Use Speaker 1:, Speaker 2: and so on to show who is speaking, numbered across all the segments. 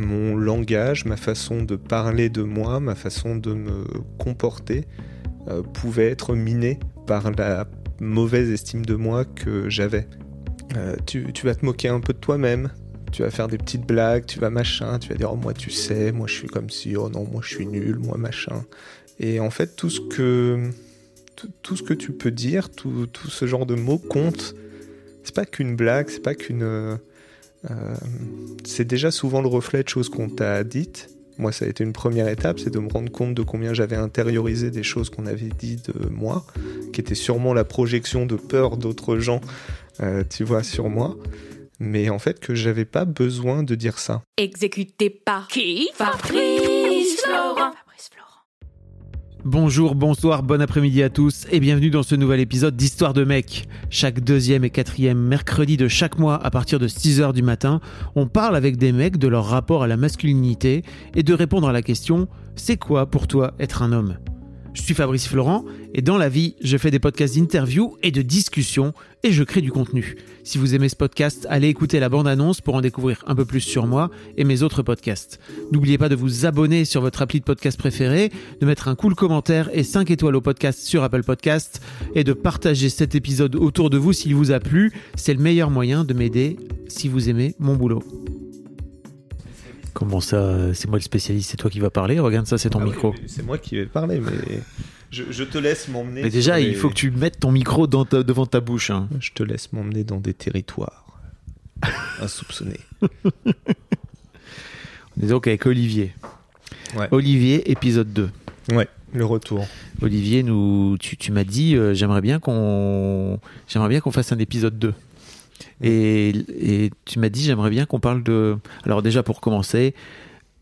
Speaker 1: Mon langage, ma façon de parler de moi, ma façon de me comporter euh, pouvait être miné par la mauvaise estime de moi que j'avais. Euh, tu, tu vas te moquer un peu de toi-même, tu vas faire des petites blagues, tu vas machin, tu vas dire oh moi tu sais, moi je suis comme si, oh non moi je suis nul, moi machin. Et en fait tout ce que tout, ce que tu peux dire, tout, tout ce genre de mots compte. C'est pas qu'une blague, c'est pas qu'une euh, c'est déjà souvent le reflet de choses qu'on t'a dites. Moi, ça a été une première étape, c'est de me rendre compte de combien j'avais intériorisé des choses qu'on avait dit de moi, qui étaient sûrement la projection de peur d'autres gens, euh, tu vois, sur moi. Mais en fait, que j'avais pas besoin de dire ça.
Speaker 2: Exécuté par qui? Fabrice Florent.
Speaker 3: Bonjour, bonsoir, bon après-midi à tous et bienvenue dans ce nouvel épisode d'Histoire de mec. Chaque deuxième et quatrième mercredi de chaque mois à partir de 6h du matin, on parle avec des mecs de leur rapport à la masculinité et de répondre à la question c'est quoi pour toi être un homme? Je suis Fabrice Florent et dans la vie, je fais des podcasts d'interviews et de discussions et je crée du contenu. Si vous aimez ce podcast, allez écouter la bande-annonce pour en découvrir un peu plus sur moi et mes autres podcasts. N'oubliez pas de vous abonner sur votre appli de podcast préféré, de mettre un cool commentaire et 5 étoiles au podcast sur Apple Podcasts et de partager cet épisode autour de vous s'il vous a plu. C'est le meilleur moyen de m'aider si vous aimez mon boulot. Comment ça C'est moi le spécialiste, c'est toi qui vas parler? Regarde ça, c'est ton
Speaker 1: Ah
Speaker 3: micro.
Speaker 1: c'est moi qui vais parler, mais je, je te laisse m'emmener.
Speaker 3: Mais déjà, il faut que tu mettes ton micro dans ta- devant ta bouche. hein.
Speaker 1: Je te laisse m'emmener dans des territoires insoupçonnés.
Speaker 3: On est donc avec Olivier.
Speaker 1: Ouais.
Speaker 3: Olivier, épisode 2.
Speaker 1: Ouais, le retour.
Speaker 3: Olivier, nous, tu, tu m'as dit, euh, j'aimerais bien qu'on, j'aimerais bien qu'on fasse un épisode 2. Et, et tu m'as dit, j'aimerais bien qu'on parle de. Alors déjà pour commencer,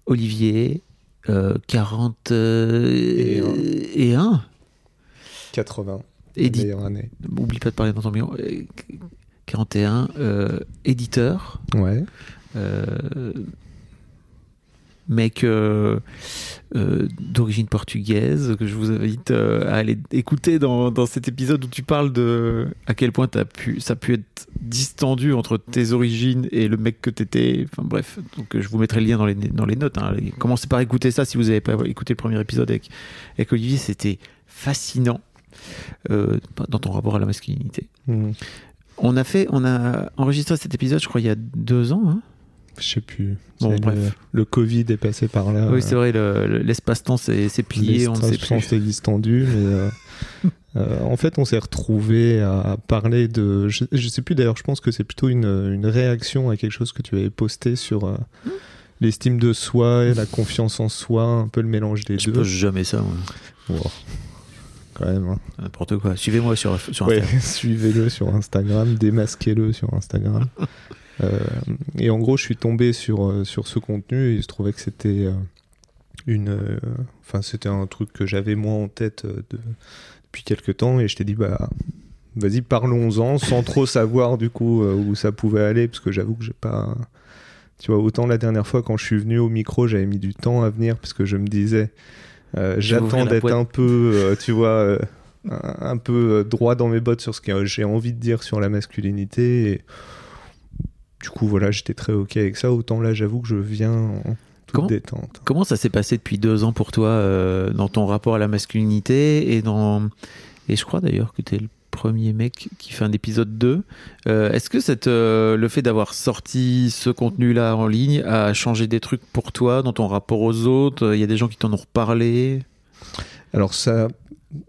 Speaker 3: Olivier, euh, 40
Speaker 1: Et un.
Speaker 3: et 1.
Speaker 1: 80.
Speaker 3: Édi-
Speaker 1: Meilleure année.
Speaker 3: Oublie pas de parler dans ton micro. Euh, 41, euh, éditeur,
Speaker 1: Ouais.
Speaker 3: euh, mec euh, euh, d'origine portugaise que je vous invite euh, à aller écouter dans, dans cet épisode où tu parles de à quel point as pu, ça a pu être distendu entre tes origines et le mec que t'étais. Enfin bref, donc euh, je vous mettrai le lien dans les, dans les notes. hein. Commencez par écouter ça si vous n'avez pas écouté le premier épisode avec, avec Olivier. C'était fascinant dans ton rapport à la masculinité.
Speaker 1: Hmm.
Speaker 3: On a fait, on a enregistré cet épisode, je crois, il y a deux ans. hein.
Speaker 1: Je sais plus.
Speaker 3: Bon,
Speaker 1: le-
Speaker 3: bref.
Speaker 1: Le, Covid est passé par là.
Speaker 3: oui, c'est vrai, le- le- l'espace-temps s'est plié, on ne sait plus.
Speaker 1: s'est distendu, mais euh, euh, en fait, on s'est retrouvé à parler de. Je, je sais plus d'ailleurs. Je pense que c'est plutôt une, une réaction à quelque chose que tu avais posté sur euh, l'estime de soi et la confiance en soi, un peu le mélange des
Speaker 3: Je
Speaker 1: deux.
Speaker 3: pose jamais ça.
Speaker 1: Wow. Quand même. hein.
Speaker 3: N'importe quoi. Suivez-moi sur, sur
Speaker 1: Ouais,
Speaker 3: Instagram.
Speaker 1: suivez-le sur Instagram, démasquez-le sur Instagram. Euh, et en gros, je suis tombé sur, euh, sur ce contenu et il se trouvait que c'était euh, une. Enfin, c'était un truc que j'avais moi en tête de- depuis quelques temps et je t'ai dit, bah. Vas-y, parlons-en, sans trop savoir du coup où ça pouvait aller, parce que j'avoue que j'ai pas. Tu vois, autant la dernière fois quand je suis venu au micro, j'avais mis du temps à venir, parce que je me disais, euh, j'attends d'être un peu, euh, tu vois, euh, un, un peu droit dans mes bottes sur ce que j'ai envie de dire sur la masculinité. Et du coup, voilà, j'étais très ok avec ça. Autant là, j'avoue que je viens en toute
Speaker 3: Comment
Speaker 1: détente.
Speaker 3: Comment ça s'est passé depuis deux ans pour toi euh, dans ton rapport à la masculinité et dans et je crois d'ailleurs que tu es le premier mec qui fait un épisode 2. Euh, Est-ce que cette, euh, le fait d'avoir sorti ce contenu-là en ligne a changé des trucs pour toi dans ton rapport aux autres? Il y a des gens qui t'en ont reparlé?
Speaker 1: Alors ça,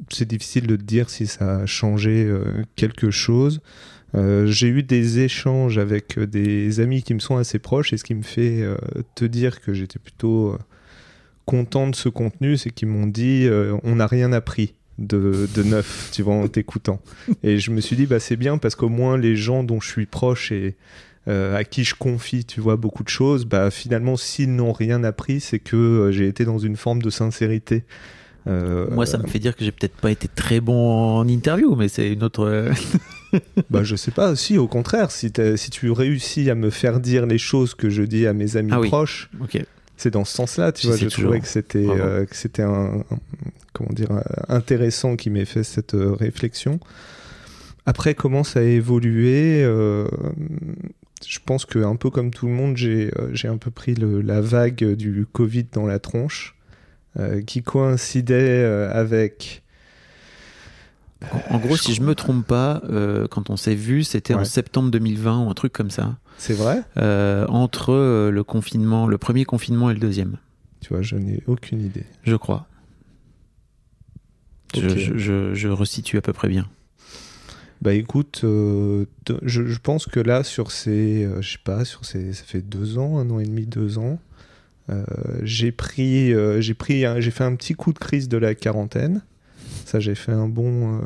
Speaker 1: c'est difficile de te dire si ça a changé euh, quelque chose. Euh, j'ai eu des échanges avec euh, des amis qui me sont assez proches et ce qui me fait euh, te dire que j'étais plutôt euh, content de ce contenu, c'est qu'ils m'ont dit on n'a rien appris de, de neuf, tu vois, en t'écoutant. Et je me suis dit bah c'est bien parce qu'au moins les gens dont je suis proche et à qui je confie, tu vois, beaucoup de choses, bah finalement, s'ils n'ont rien appris, c'est que j'ai été dans une forme de sincérité.
Speaker 3: Moi, ça me fait dire que j'ai peut-être pas été très bon en interview, mais c'est une autre.
Speaker 1: bah, je sais pas, si, au contraire, si, tu réussis à me faire dire les choses que je dis à mes amis
Speaker 3: Ah oui.
Speaker 1: proches, c'est dans ce sens-là, tu vois. Je
Speaker 3: toujours.
Speaker 1: trouvais que c'était euh, c'était un, un- comment dire euh, intéressant qui m'ait fait cette euh, réflexion. Après, comment ça a évolué euh, Je pense que un peu comme tout le monde, j'ai un peu pris le- la vague du Covid dans la tronche, qui coïncidait avec
Speaker 3: En gros, si je me trompe pas, euh, quand on s'est vu, c'était en septembre 2020 ou un truc comme ça,
Speaker 1: C'est vrai?
Speaker 3: Euh, entre euh, le confinement, le premier confinement et le deuxième,
Speaker 1: Tu vois, je n'ai aucune idée.
Speaker 3: je crois. Je, je- je- je resitue à peu près bien.
Speaker 1: Bah écoute, euh, je, je pense que là, sur ces, je sais pas, sur ces, ça fait deux ans, un an et demi, deux ans, j'ai pris, j'ai pris, j'ai fait un petit coup de crise de la quarantaine. Ça, j'ai fait un bon, euh,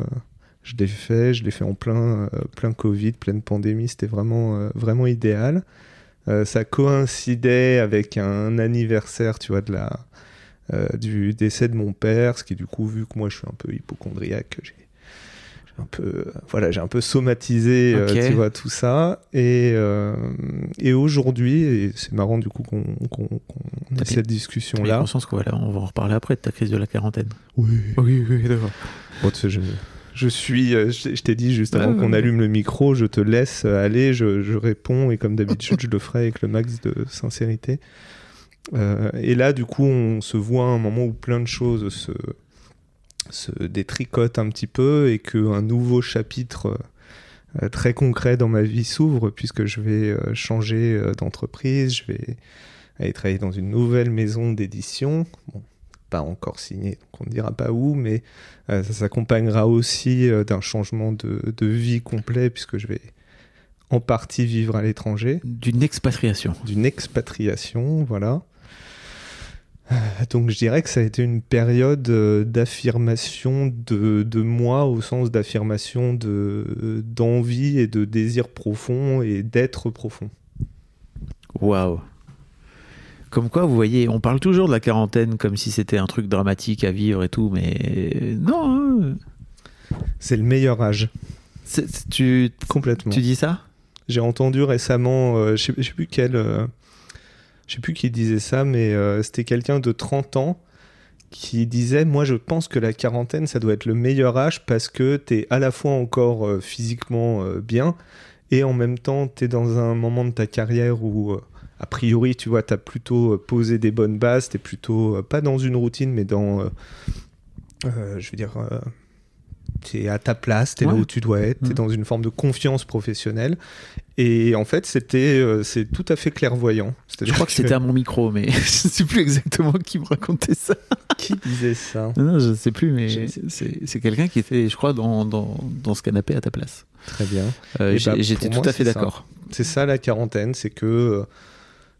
Speaker 1: je l'ai fait, je l'ai fait en plein, euh, plein Covid, pleine pandémie. C'était vraiment, euh, vraiment idéal. Ça coïncidait avec un anniversaire, tu vois, de la, du décès de mon père, ce qui du coup, vu que moi je suis un peu hypochondriaque, j'ai un peu, voilà, j'ai un peu somatisé, euh, tu vois, tout ça. Et, euh, et aujourd'hui, et c'est marrant du coup qu'on ait cette
Speaker 3: T'as bien
Speaker 1: discussion-là.
Speaker 3: conscience qu'on va, on va en reparler après de ta crise de la quarantaine.
Speaker 1: Oui.
Speaker 3: Oui, oui, d'accord.
Speaker 1: Bon, tu sais, je, je suis, euh, je, je t'ai dit juste avant qu'on allume le micro, je te laisse aller, je, je réponds et comme d'habitude, je le ferai avec le max de sincérité. Euh, et là, du coup, on se voit à un moment où plein de choses se, se détricotent un petit peu et qu'un nouveau chapitre euh, très concret dans ma vie s'ouvre puisque je vais euh, changer euh, d'entreprise, je vais aller travailler dans une nouvelle maison d'édition. Bon, pas encore signé, donc on ne dira pas où, mais euh, ça s'accompagnera aussi euh, d'un changement de, de vie complet puisque je vais en partie vivre à l'étranger,
Speaker 3: D'une expatriation.
Speaker 1: d'une expatriation, voilà. Euh, Donc je dirais que ça a été une période euh, d'affirmation de, de moi au sens d'affirmation de d'envie et de désir profond et d'être profond.
Speaker 3: Waouh. Comme quoi, vous voyez, on parle toujours de la quarantaine comme si c'était un truc dramatique à vivre et tout, mais non. hein.
Speaker 1: C'est le meilleur âge,
Speaker 3: tu,
Speaker 1: complètement.
Speaker 3: tu dis ça?
Speaker 1: J'ai entendu récemment, euh, je sais, je sais plus quel, euh, je sais plus qui disait ça, mais euh, c'était quelqu'un de 30 ans qui disait, moi je pense que la quarantaine, ça doit être le meilleur âge parce que t'es à la fois encore euh, physiquement euh, bien et en même temps t'es dans un moment de ta carrière où a priori, tu vois, t'as plutôt posé des bonnes bases, t'es plutôt pas dans une routine, mais dans, je veux dire, t'es à ta place, t'es là
Speaker 3: Ouais.
Speaker 1: où tu dois être, t'es
Speaker 3: Mhm.
Speaker 1: dans une forme de confiance professionnelle. Et en fait, c'était, euh, c'est tout à fait clairvoyant.
Speaker 3: Je crois que c'était à mon micro, mais je ne sais plus exactement qui me racontait ça.
Speaker 1: qui disait ça?
Speaker 3: Non, non, je ne sais plus, mais c'est c'est quelqu'un qui était, je crois, dans, dans, dans ce canapé à ta place.
Speaker 1: Très bien.
Speaker 3: Euh,
Speaker 1: Eh bah,
Speaker 3: J'étais tout
Speaker 1: moi,
Speaker 3: à fait d'accord.
Speaker 1: C'est ça la quarantaine, c'est que, euh,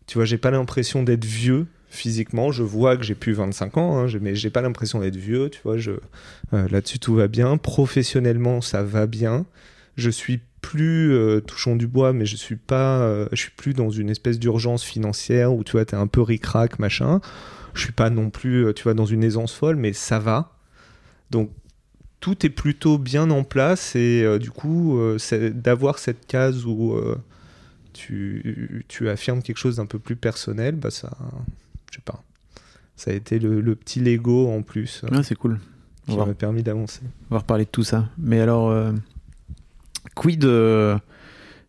Speaker 1: tu vois, j'ai pas l'impression d'être vieux physiquement. Je vois que j'ai plus 25 ans, hein, mais j'ai pas l'impression d'être vieux, tu vois. Euh, là-dessus, tout va bien. Professionnellement, ça va bien. Je suis plus, euh, touchons du bois, mais je suis pas, euh, je suis plus dans une espèce d'urgence financière où, tu vois, t'es un peu ric-rac, machin. Je suis pas non plus, euh, tu vois, dans une aisance folle, mais ça va. Donc, tout est plutôt bien en place et du coup, d'avoir cette case où tu, tu affirmes quelque chose d'un peu plus personnel, bah ça, je sais pas. Ça a été le, le petit Lego en plus
Speaker 3: Ouais, c'est cool.
Speaker 1: Qui m'a permis d'avancer.
Speaker 3: on va reparler de tout ça. Mais alors, euh, quid, euh,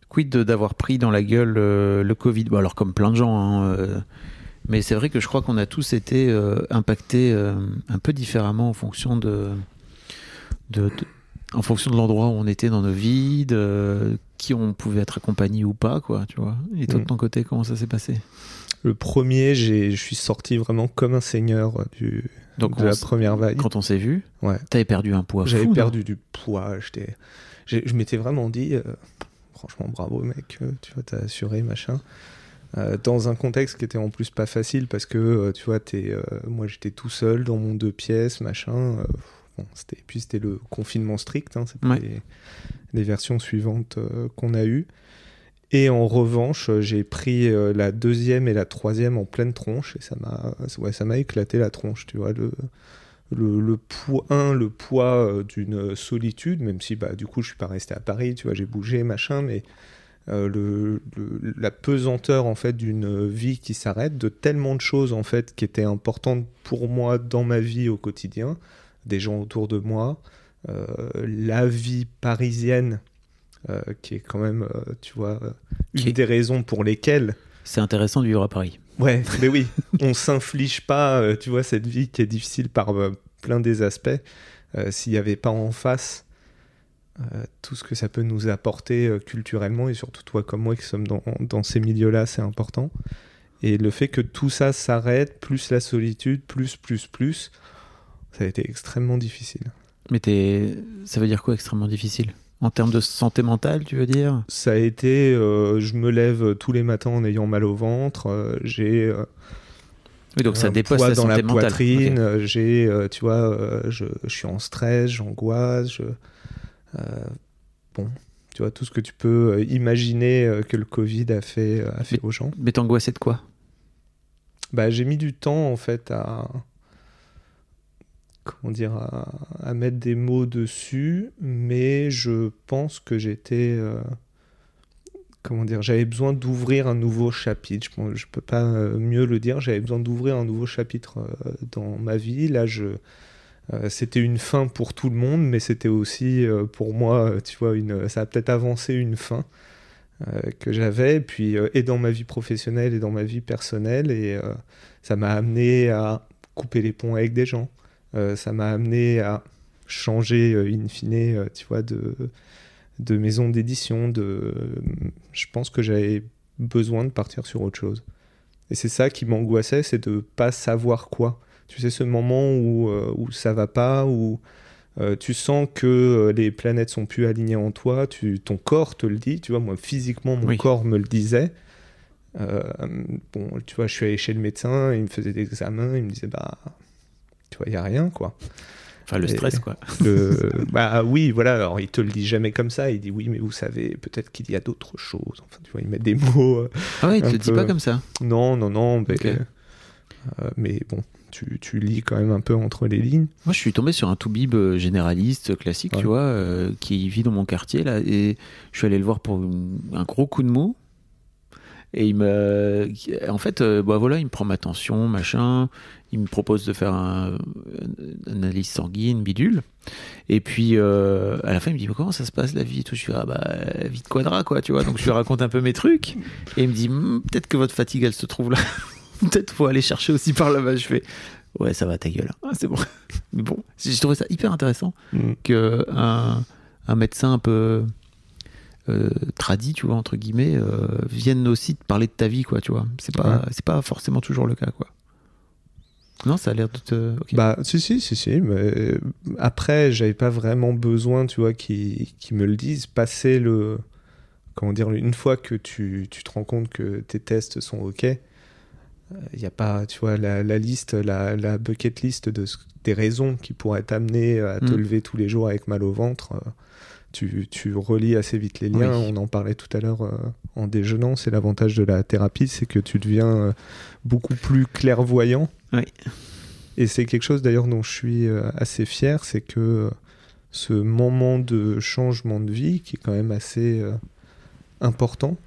Speaker 3: quid d'avoir pris dans la gueule euh, le Covid? Bon, Alors, comme plein de gens, hein, euh, mais c'est vrai que je crois qu'on a tous été impactés un peu différemment en fonction de, de, de- en fonction de l'endroit où on était dans nos vies, de qui on pouvait être accompagné ou pas, quoi, tu vois. Et toi, de
Speaker 1: Mm.
Speaker 3: ton côté, comment ça s'est passé?
Speaker 1: Le premier, je suis sorti vraiment comme un seigneur euh, du,
Speaker 3: Donc,
Speaker 1: de la première vague.
Speaker 3: quand on s'est vu,
Speaker 1: Ouais.
Speaker 3: t'avais perdu un poids
Speaker 1: J'avais perdu du poids. Je m'étais vraiment dit, euh, franchement, bravo mec, euh, tu vois, t'as assuré, machin. Euh, dans un contexte qui était en plus pas facile parce que, euh, tu vois, euh, moi j'étais tout seul dans mon deux pièces, machin. bon, c'était, puis c'était le confinement strict, hein, c'était
Speaker 3: Ouais.
Speaker 1: les, les versions suivantes qu'on a eues. Et en revanche, j'ai pris euh, la deuxième et la troisième en pleine tronche et ça m'a, ouais, éclaté la tronche, tu vois. Le, le, poids, le poids euh, d'une solitude, même si bah, du coup je suis pas resté à Paris, tu vois, j'ai bougé, machin, mais euh, le, le- la pesanteur en fait d'une vie qui s'arrête, de tellement de choses en fait qui étaient importantes pour moi dans ma vie au quotidien, des gens autour de moi, euh, la vie parisienne euh, qui est quand même, euh, tu vois, euh, une
Speaker 3: est-
Speaker 1: des raisons pour lesquelles
Speaker 3: C'est intéressant de vivre à Paris.
Speaker 1: Ouais, mais oui, on s'inflige pas, euh, tu vois, cette vie qui est difficile par euh, plein des aspects. euh, S'il n'y avait pas en face euh, tout ce que ça peut nous apporter euh, culturellement, et surtout toi comme moi qui sommes dans, dans ces milieux-là, c'est important. Et le fait que tout ça s'arrête, plus la solitude, plus, plus, plus, ça a été extrêmement difficile.
Speaker 3: Mais ça veut dire quoi extrêmement difficile? En termes de santé mentale, tu veux dire?
Speaker 1: Ça a été, euh, je me lève tous les matins en ayant mal au ventre, euh, j'ai euh,
Speaker 3: Oui, donc ça dépasse la
Speaker 1: dans
Speaker 3: santé
Speaker 1: la
Speaker 3: mentale.
Speaker 1: poitrine, j'ai, tu vois, je, je suis en stress, j'angoisse, je, bon, tu vois, tout ce que tu peux imaginer que le Covid a fait, a fait aux gens.
Speaker 3: Mais t'angoissais de quoi?
Speaker 1: Bah, j'ai mis du temps, en fait, à, comment dire, à, mettre des mots dessus, mais je pense que j'étais, euh, comment dire, j'avais besoin d'ouvrir un nouveau chapitre. Je, je peux pas euh, mieux le dire. J'avais besoin d'ouvrir un nouveau chapitre euh, dans ma vie. Là, je, c'était une fin pour tout le monde, mais c'était aussi pour moi, tu vois, une, ça a peut-être avancé une fin que j'avais, puis et dans ma vie professionnelle et dans ma vie personnelle, et ça m'a amené à couper les ponts avec des gens. Euh, ça m'a amené à changer euh, in fine, euh, tu vois, de, de maison d'édition. De, je pense que j'avais besoin de partir sur autre chose. Et c'est ça qui m'angoissait, c'est de pas savoir quoi. Tu sais, ce moment où, où ça va pas, où euh, tu sens que les planètes sont plus alignées en toi, tu, ton corps te le dit, tu vois, moi physiquement mon
Speaker 3: Oui.
Speaker 1: corps me le disait. Euh, bon, tu vois, je suis allé chez le médecin, il me faisait des examens, il me disait, bah, tu vois, il n'y a rien, quoi.
Speaker 3: Enfin, le
Speaker 1: Et-
Speaker 3: stress, quoi.
Speaker 1: Le- bah oui, voilà, alors il te le dit jamais comme ça, il dit, oui, mais vous savez, peut-être qu'il y a d'autres choses. Enfin, tu vois, il met des mots. euh,
Speaker 3: Ah ouais, il te le dit pas comme ça.
Speaker 1: non, non, non, mais, euh, mais bon, tu, tu lis quand même un peu entre les lignes.
Speaker 3: Moi, je suis tombé sur un toubib euh, généraliste, classique,
Speaker 1: Ouais.
Speaker 3: tu vois, euh, qui vit dans mon quartier, là, et je suis allé le voir pour un gros coup de mou. Et il me, en fait, euh, bah voilà, il me prend ma tension, machin. Il me propose de faire un, une analyse sanguine, bidule. Et puis, euh, à la fin, il me dit, mais comment ça se passe la vie et tout? Je suis, ah bah, la vie de quadra, quoi, tu vois. Donc, je lui raconte un peu mes trucs. Et il me dit, Hmm, peut-être que votre fatigue, elle se trouve là. peut-être faut aller chercher aussi par là-bas. Je fais, ouais, ça va, ta gueule. Ah, c'est bon. Mais bon, j'ai trouvé ça hyper intéressant
Speaker 1: Mm.
Speaker 3: que un, un médecin un peu euh, tradit, tu vois, entre guillemets, euh, vienne aussi te parler de ta vie, quoi, tu vois. C'est pas,
Speaker 1: Ouais.
Speaker 3: c'est pas forcément toujours le cas, quoi. Non, ça a l'air de te.
Speaker 1: Bah, si, si, si, si, mais euh, après, j'avais pas vraiment besoin, tu vois, qu'ils me le disent. Passer le. Comment dire, une fois que tu, tu te rends compte que tes tests sont OK, il n'y a pas, tu vois, la, la liste, la, la bucket list de, des raisons qui pourraient t'amener à te
Speaker 3: Mm.
Speaker 1: lever tous les jours avec mal au ventre. euh, tu, tu relis assez vite les liens.
Speaker 3: Oui.
Speaker 1: On en parlait tout à l'heure euh, en déjeunant. C'est l'avantage de la thérapie, c'est que tu deviens euh, beaucoup plus clairvoyant.
Speaker 3: Oui.
Speaker 1: Et c'est quelque chose d'ailleurs dont je suis euh, assez fier, c'est que ce moment de changement de vie, qui est quand même assez important,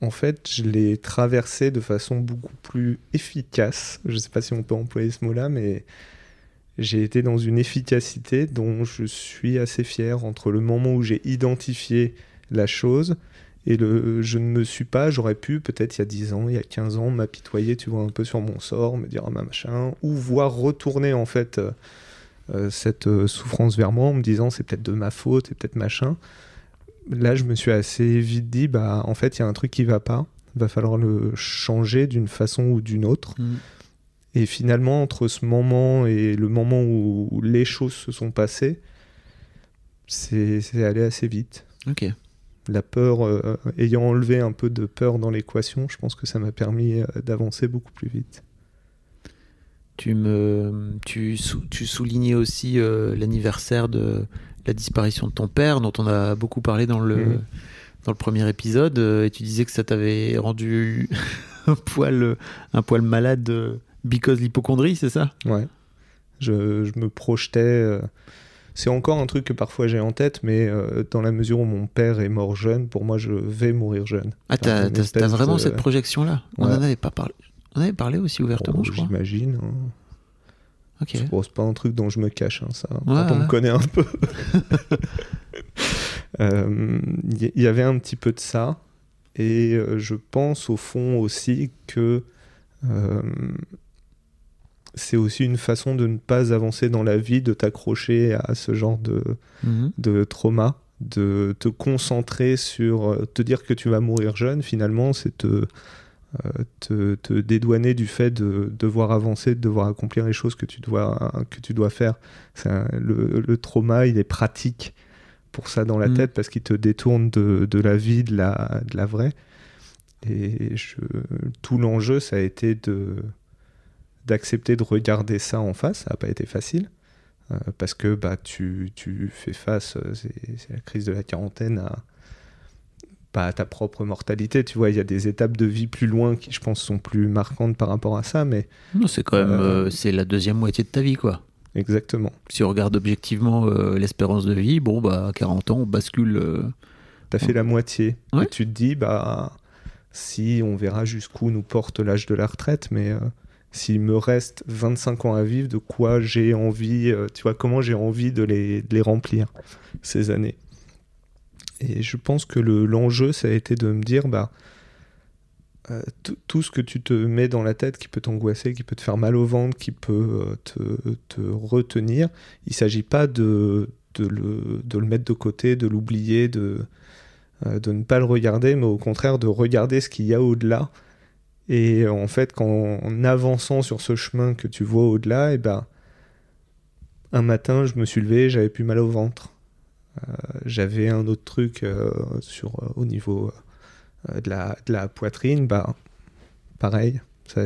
Speaker 1: en fait, je l'ai traversé de façon beaucoup plus efficace. Je ne sais pas si on peut employer ce mot-là, mais j'ai été dans une efficacité dont je suis assez fier entre le moment où j'ai identifié la chose et le je ne me suis pas, j'aurais pu peut-être il y a 10 ans, il y a 15 ans m'apitoyer, tu vois, un peu sur mon sort, me dire ah bah, machin, ou voir retourner en fait euh, euh, cette euh, souffrance vers moi en me disant c'est peut-être de ma faute, c'est peut-être machin. Là, je me suis assez vite dit bah en fait, il y a un truc qui va pas, va falloir le changer d'une façon ou d'une autre.
Speaker 3: Mm.
Speaker 1: Et finalement, entre ce moment et le moment où, où les choses se sont passées, c'est allé assez vite.
Speaker 3: Ok.
Speaker 1: La peur, euh, ayant enlevé un peu de peur dans l'équation, je pense que ça m'a permis euh, d'avancer beaucoup plus vite.
Speaker 3: Tu me, tu, sou- tu soulignais aussi euh, l'anniversaire de la disparition de ton père, dont on a beaucoup parlé dans le, dans le premier épisode et tu disais que ça t'avait rendu un poil, un poil malade because l'hypochondrie, c'est ça?
Speaker 1: Ouais. Je, je, me projetais. C'est encore un truc que parfois j'ai en tête, mais dans la mesure où mon père est mort jeune, pour moi, je vais mourir jeune.
Speaker 3: Ah, t'as vraiment cette projection-là? On n'en avait pas parlé. On avait parlé aussi ouvertement, oh, je crois.
Speaker 1: J'imagine. Hein. Ok. C'est pas un truc dont je me cache, hein, ça. quand on me connaît un peu. Il euh, y, avait un petit peu de ça. Et euh, je pense au fond aussi que euh, c'est aussi une façon de ne pas avancer dans la vie, de t'accrocher à ce genre de, mhm. de trauma, de te concentrer sur te dire que tu vas mourir jeune, finalement, c'est te te, te, dédouaner du fait de devoir avancer, de devoir accomplir les choses que tu dois, que tu dois faire. le, le, trauma, il est pratique pour ça dans la mm. tête parce qu'il te détourne de, de, la vie, de la, de la vraie. Et je, tout l'enjeu, ça a été de d'accepter de regarder ça en face. Ça n'a pas été facile. Euh, parce que bah, tu, tu fais face, euh, c'est la crise de la quarantaine, à, pas à ta propre mortalité. Tu vois, il y a des étapes de vie plus loin qui, je pense, sont plus marquantes par rapport à ça. Mais
Speaker 3: non, c'est quand même euh, euh, c'est la deuxième moitié de ta vie, quoi.
Speaker 1: Exactement.
Speaker 3: Si on regarde objectivement euh, l'espérance de vie, bon, bah, à 40 ans, on bascule.
Speaker 1: T'as fait la moitié. Et tu te dis, bah, si on verra jusqu'où nous porte l'âge de la retraite, mais s'il me reste 25 ans à vivre, de quoi j'ai envie, tu vois, comment j'ai envie de les, de les remplir, ces années. Et je pense que l'enjeu, ça a été de me dire, bah, euh, tout ce que tu te mets dans la tête qui peut t'angoisser, qui peut te faire mal au ventre, qui peut euh, te, te, retenir, il ne s'agit pas de, de, le, de, le, mettre de côté, de l'oublier, de, euh, de ne pas le regarder, mais au contraire de regarder ce qu'il y a au-delà. Et en fait, quand, en avançant sur ce chemin que tu vois au-delà, et eh ben, un matin, je me suis levé, j'avais plus mal au ventre. Euh, j'avais un autre truc euh, sur, euh, au niveau de, la, de la poitrine, bah, pareil. Ça...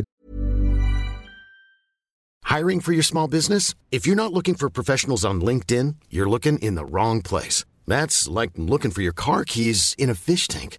Speaker 4: Hiring for your small business? If you're not looking for professionals on LinkedIn, you're looking in the wrong place. That's like looking for your car keys in a fish tank.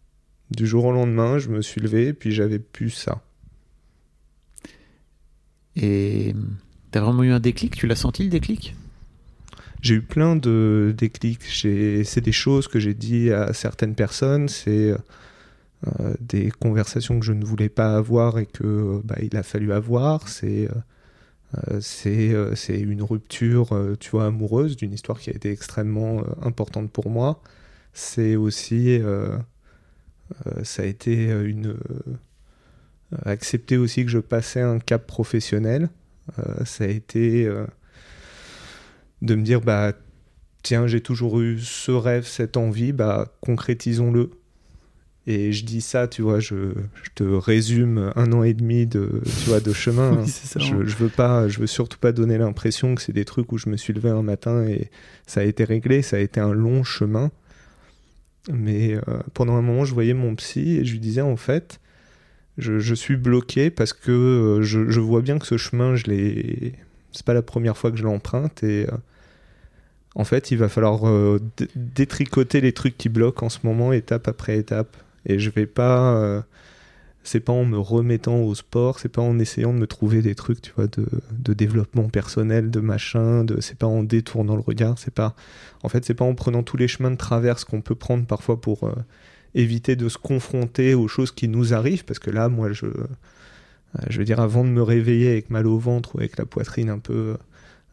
Speaker 1: Du jour au lendemain, je me suis levé, puis j'avais plus ça.
Speaker 3: Et... T'as vraiment eu un déclic? Tu l'as senti le déclic?
Speaker 1: J'ai eu plein de déclics. C'est des choses que j'ai dit à certaines personnes. C'est euh, des conversations que je ne voulais pas avoir et que bah, il a fallu avoir. C'est euh, euh, c'est une rupture, tu vois, amoureuse d'une histoire qui a été extrêmement importante pour moi. C'est aussi, ça a été une accepter aussi que je passais un cap professionnel euh, ça a été euh, de me dire, bah, tiens, j'ai toujours eu ce rêve, cette envie, bah, concrétisons-le. Et je dis ça, tu vois, je, te résume un an et demi de, tu vois, de chemin. Hein. je, je, veux pas, je veux surtout pas donner l'impression que c'est des trucs où je me suis levé un matin et ça a été réglé. Ça a été un long chemin. Mais euh, pendant un moment, je voyais mon psy et je lui disais en fait, je, suis bloqué parce que euh, je, vois bien que ce chemin, je l'ai. C'est pas la première fois que je l'emprunte et euh, en fait, il va falloir détricoter les trucs qui bloquent en ce moment, étape après étape. Et je vais pas. C'est pas en me remettant au sport, c'est pas en essayant de me trouver des trucs, tu vois, de, développement personnel, de machin, de, c'est pas en détournant le regard, c'est pas. En fait, c'est pas en prenant tous les chemins de traverse qu'on peut prendre parfois pour éviter de se confronter aux choses qui nous arrivent, parce que là, moi, je, euh, je veux dire, avant de me réveiller avec mal au ventre ou avec la poitrine un peu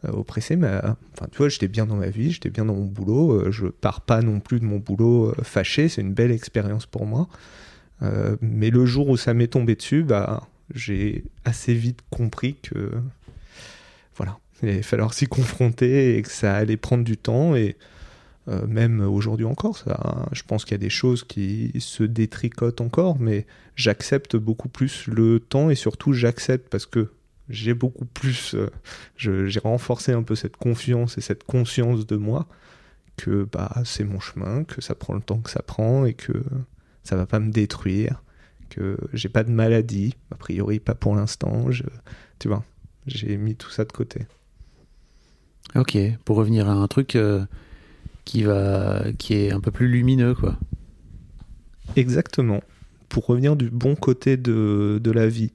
Speaker 1: euh, oppressée, mais, euh, enfin, tu vois, j'étais bien dans ma vie, j'étais bien dans mon boulot, je pars pas non plus de mon boulot fâché, c'est une belle expérience pour moi. Mais le jour où ça m'est tombé dessus, bah, j'ai assez vite compris que, voilà, il allait falloir s'y confronter et que ça allait prendre du temps et Euh, même aujourd'hui encore, ça, je pense qu'il y a des choses qui se détricotent encore, mais j'accepte beaucoup plus le temps et surtout j'accepte parce que j'ai beaucoup plus, euh, j'ai renforcé un peu cette confiance et cette conscience de moi que bah c'est mon chemin, que ça prend le temps que ça prend et que ça va pas me détruire, que j'ai pas de maladie, a priori pas pour l'instant, tu vois, j'ai mis tout ça de côté.
Speaker 3: Ok, pour revenir à un truc euh, qui va, qui est un peu plus lumineux, quoi.
Speaker 1: Exactement. Pour revenir du bon côté de, de la vie.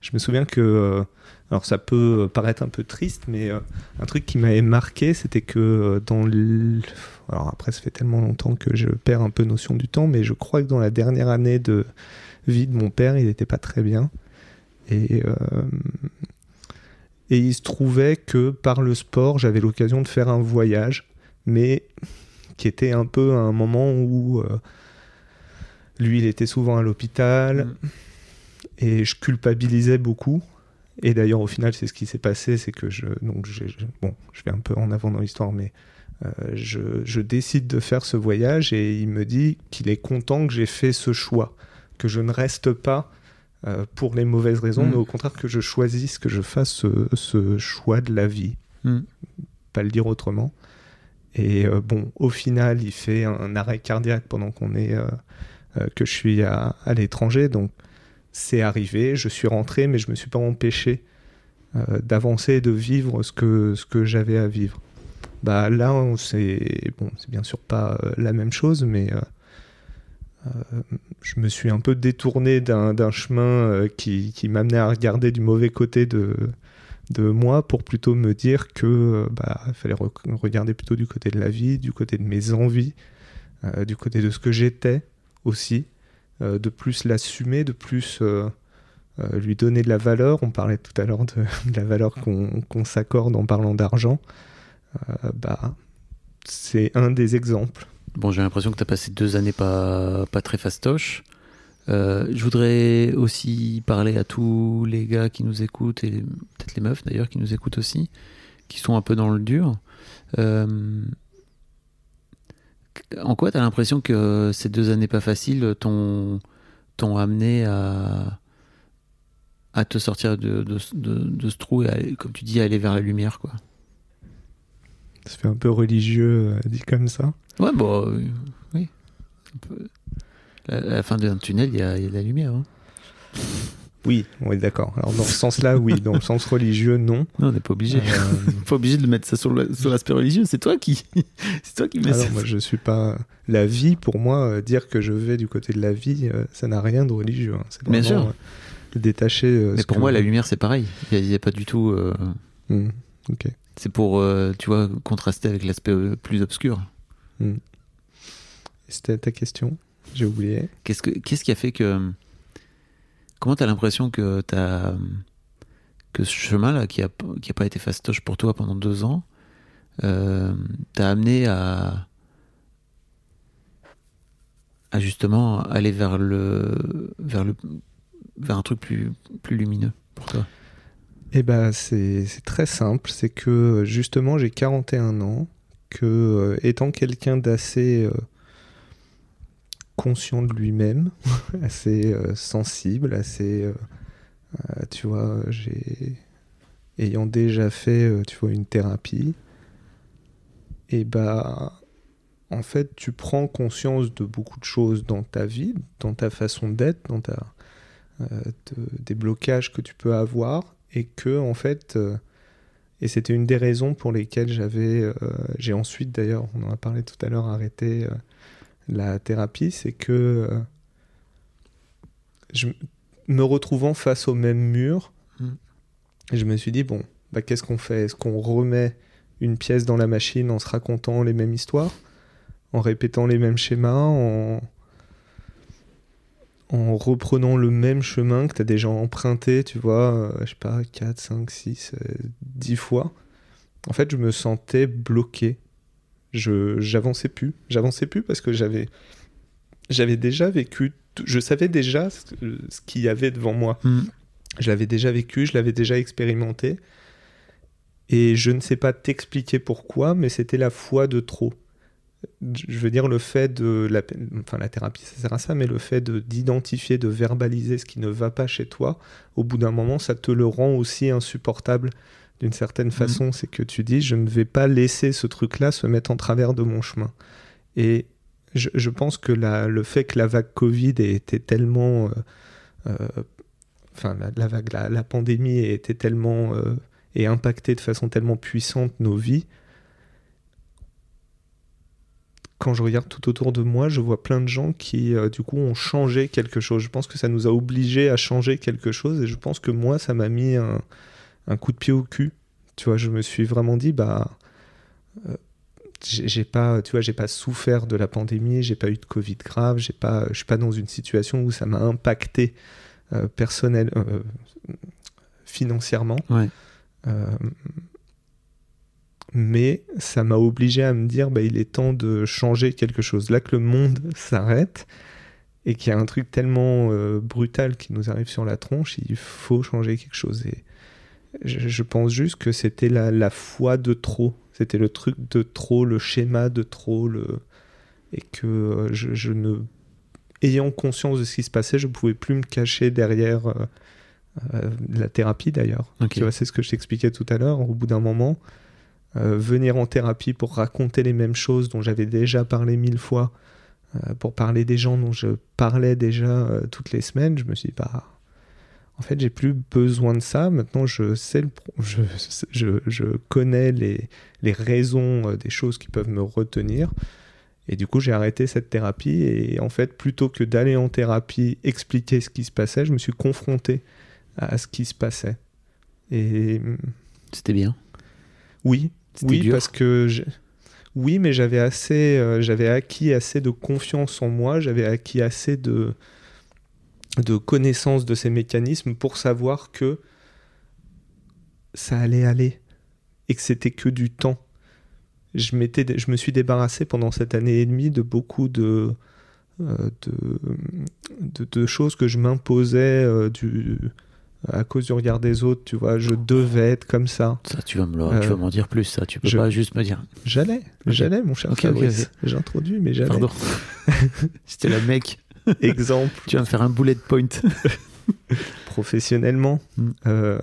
Speaker 1: Je me souviens que, euh, alors ça peut paraître un peu triste, mais euh, un truc qui m'avait marqué, c'était que dans le... Alors après, ça fait tellement longtemps que je perds un peu notion du temps, mais je crois que dans la dernière année de vie de mon père, il n'était pas très bien. Et, et il se trouvait que par le sport, j'avais l'occasion de faire un voyage, mais qui était un peu un moment où euh, lui, il était souvent à l'hôpital mm. et je culpabilisais beaucoup. Et d'ailleurs, au final, c'est ce qui s'est passé, c'est que je, donc, bon, je vais un peu en avant dans l'histoire, mais euh, je, je, décide de faire ce voyage et il me dit qu'il est content que j'ai fait ce choix, que je ne reste pas euh, pour les mauvaises raisons, mm. mais au contraire que je choisisse, que je fasse ce, choix de la vie. Mm. Pas le dire autrement. Et euh, bon, au final, il fait un, arrêt cardiaque pendant qu'on est que je suis à, l'étranger, donc c'est arrivé. Je suis rentré, mais je me suis pas empêché d'avancer et de vivre ce que ce que j'avais à vivre. Bah là, c'est bon, bien sûr pas la même chose, mais euh, je me suis un peu détourné d'un chemin euh, qui, m'amenait à regarder du mauvais côté de, de moi pour plutôt me dire que euh, bah, fallait regarder plutôt du côté de la vie, du côté de mes envies, du côté de ce que j'étais aussi, de plus l'assumer, de plus lui donner de la valeur. On parlait tout à l'heure de, la valeur qu'on s'accorde en parlant d'argent. bah, c'est un des exemples.
Speaker 3: Bon, j'ai l'impression que tu as passé deux années pas, pas très fastoche. Euh, je voudrais aussi parler à tous les gars qui nous écoutent, et peut-être les meufs d'ailleurs qui nous écoutent aussi, qui sont un peu dans le dur. Euh, en quoi tu as l'impression que ces deux années pas faciles t'ont, amené à, à te sortir de, de, de, ce trou et, comme tu dis, à aller vers la lumière quoi?
Speaker 1: Ça fait un peu religieux euh, dit comme ça.
Speaker 3: Ouais, bon, euh, oui. À la fin d'un tunnel, il y, a, de la lumière. Hein.
Speaker 1: Oui, oui, d'accord. Alors dans ce sens-là, oui. Dans le sens religieux, non.
Speaker 3: Non, on n'est pas obligé. Euh... pas obligé de mettre ça sur l'aspect religieux. C'est toi qui, c'est toi qui mets
Speaker 1: Alors, moi, je suis pas. La vie, pour moi, euh, dire que je vais du côté de la vie, euh, ça n'a rien de religieux. Hein. C'est
Speaker 3: Bien sûr.
Speaker 1: détaché.
Speaker 3: Mais pour moi, la lumière, c'est pareil. Il n'y a, pas du tout.
Speaker 1: Mmh, ok.
Speaker 3: C'est pour, tu vois, contraster avec l'aspect plus obscur.
Speaker 1: Hmm. C'était ta question? J'ai oublié.
Speaker 3: Qu'est-ce, que, qu'est-ce qui a fait que. Comment tu as l'impression que, que ce chemin-là, qui n'a qui a pas été fastoche pour toi pendant deux ans, euh, t'a amené à, justement aller vers le, vers le, vers un truc plus, plus lumineux pour toi?
Speaker 1: Eh ben, c'est, c'est très simple. C'est que justement, j'ai 41 ans que euh, étant quelqu'un d'assez euh, conscient de lui-même, assez euh, sensible, assez tu vois, j'ai ayant déjà fait tu vois une thérapie et bah en fait, tu prends conscience de beaucoup de choses dans ta vie, dans ta façon d'être, dans ta, des blocages que tu peux avoir, et que en fait, et c'était une des raisons pour lesquelles j'avais, euh, j'ai ensuite d'ailleurs, on en a parlé tout à l'heure, arrêté euh, la thérapie, c'est que euh, je me retrouvant face au même mur, mm. je me suis dit bon, bah, qu'est-ce qu'on fait? Est-ce qu'on remet une pièce dans la machine en se racontant les mêmes histoires, en répétant les mêmes schémas, en en reprenant le même chemin que tu as déjà emprunté, tu vois, euh, je sais pas, 4, 5, 6, 10 fois, en fait, je me sentais bloqué. Je j'avançais plus, j'avançais plus parce que j'avais j'avais déjà vécu, je savais déjà ce, qu'il y avait devant moi. Hmm. Je l'avais déjà vécu, je l'avais déjà expérimenté. Et je ne sais pas t'expliquer pourquoi, mais c'était la foi de trop. je veux dire, le fait de. La, enfin, la thérapie, ça sert à ça, mais le fait d'identifier, de, verbaliser ce qui ne va pas chez toi, au bout d'un moment, ça te le rend aussi insupportable d'une certaine mhm. façon. C'est que tu dis, je ne vais pas laisser ce truc-là se mettre en travers de mon chemin. Et je, pense que la, le fait que la vague Covid ait été tellement. Euh, euh, enfin, la, vague, la, pandémie ait été tellement. Euh, et impacté de façon tellement puissante nos vies quand je regarde tout autour de moi, je vois plein de gens qui, euh, du coup, ont changé quelque chose. Je pense que ça nous a obligés à changer quelque chose et je pense que moi, ça m'a mis un, coup de pied au cul. Tu vois, je me suis vraiment dit, bah, euh, j'ai pas, tu vois, j'ai pas souffert de la pandémie, j'ai pas eu de Covid grave, j'ai pas, je suis pas dans une situation où ça m'a impacté euh, personnel, financièrement.
Speaker 3: Ouais
Speaker 1: mais ça m'a obligé à me dire bah, il est temps de changer quelque chose. Là que le monde s'arrête et qu'il y a un truc tellement euh, brutal qui nous arrive sur la tronche, il faut changer quelque chose. Et je, pense juste que c'était la, la, foi de trop, c'était le truc de trop, le schéma de trop, le... et que euh, je, ne. Ayant conscience de ce qui se passait, je ne pouvais plus me cacher derrière euh, la thérapie d'ailleurs. Tu vois, c'est ce que je t'expliquais tout à l'heure. Au bout d'un moment, euh, venir en thérapie pour raconter les mêmes choses dont j'avais déjà parlé mille fois, euh, pour parler des gens dont je parlais déjà euh, toutes les semaines, je me suis dit, bah, en fait, j'ai plus besoin de ça. Maintenant, je sais, le je, je, je, connais les, les raisons des choses qui peuvent me retenir. Et du coup, j'ai arrêté cette thérapie. Et en fait, plutôt que d'aller en thérapie, expliquer ce qui se passait, je me suis confronté à ce qui se passait. Et
Speaker 3: c'était bien.
Speaker 1: Oui, oui, parce que oui, mais j'avais assez, euh, j'avais acquis assez de confiance en moi, j'avais acquis assez de de connaissance de ces mécanismes pour savoir que ça allait aller et que c'était que du temps. Je, m'étais, je me suis débarrassé pendant cette année et demie de beaucoup de, euh, de, de, choses que je m'imposais euh, du, à cause du regard des autres, tu vois, je devais être comme ça.
Speaker 3: Ça, tu vas euh, m'en dire plus, ça. Tu peux pas juste me dire.
Speaker 1: J'allais, j'allais, mon cher Fabrice. J'introduis, mais j'allais. Pardon.
Speaker 3: C'était le mec.
Speaker 1: Exemple.
Speaker 3: tu vas me faire un bullet point.
Speaker 1: Professionnellement, hmm. euh,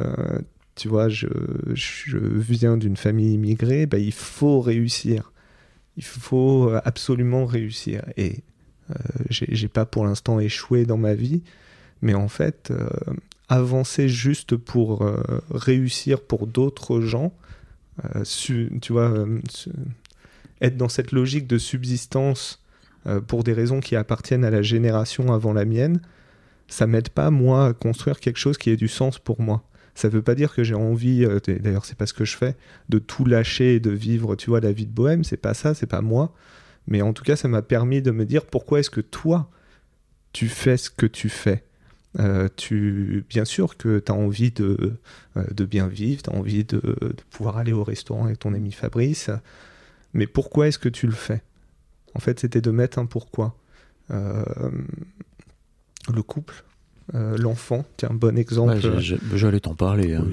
Speaker 1: tu vois, je, je viens d'une famille immigrée, bah, il faut réussir. Il faut absolument réussir. Et euh, j'ai pas pour l'instant échoué dans ma vie, mais en fait, euh, avancer juste pour euh, réussir pour d'autres gens, tu vois, être dans cette logique de subsistance pour des raisons qui appartiennent à la génération avant la mienne, ça m'aide pas moi à construire quelque chose qui ait du sens pour moi. Ça veut pas dire que j'ai envie, d'ailleurs c'est pas ce que je fais, de tout lâcher et de vivre, tu vois, la vie de bohème, c'est pas ça, c'est pas moi. Mais en tout cas, ça m'a permis de me dire pourquoi est-ce que toi, tu fais ce que tu fais? Euh, tu, bien sûr que tu as envie de, euh, de bien vivre, tu as envie de, pouvoir aller au restaurant avec ton ami Fabrice, mais pourquoi est-ce que tu le fais? En fait, c'était de mettre un pourquoi. Euh, le couple, l'enfant, tiens, un bon exemple.
Speaker 3: J'allais t'en parler, hein,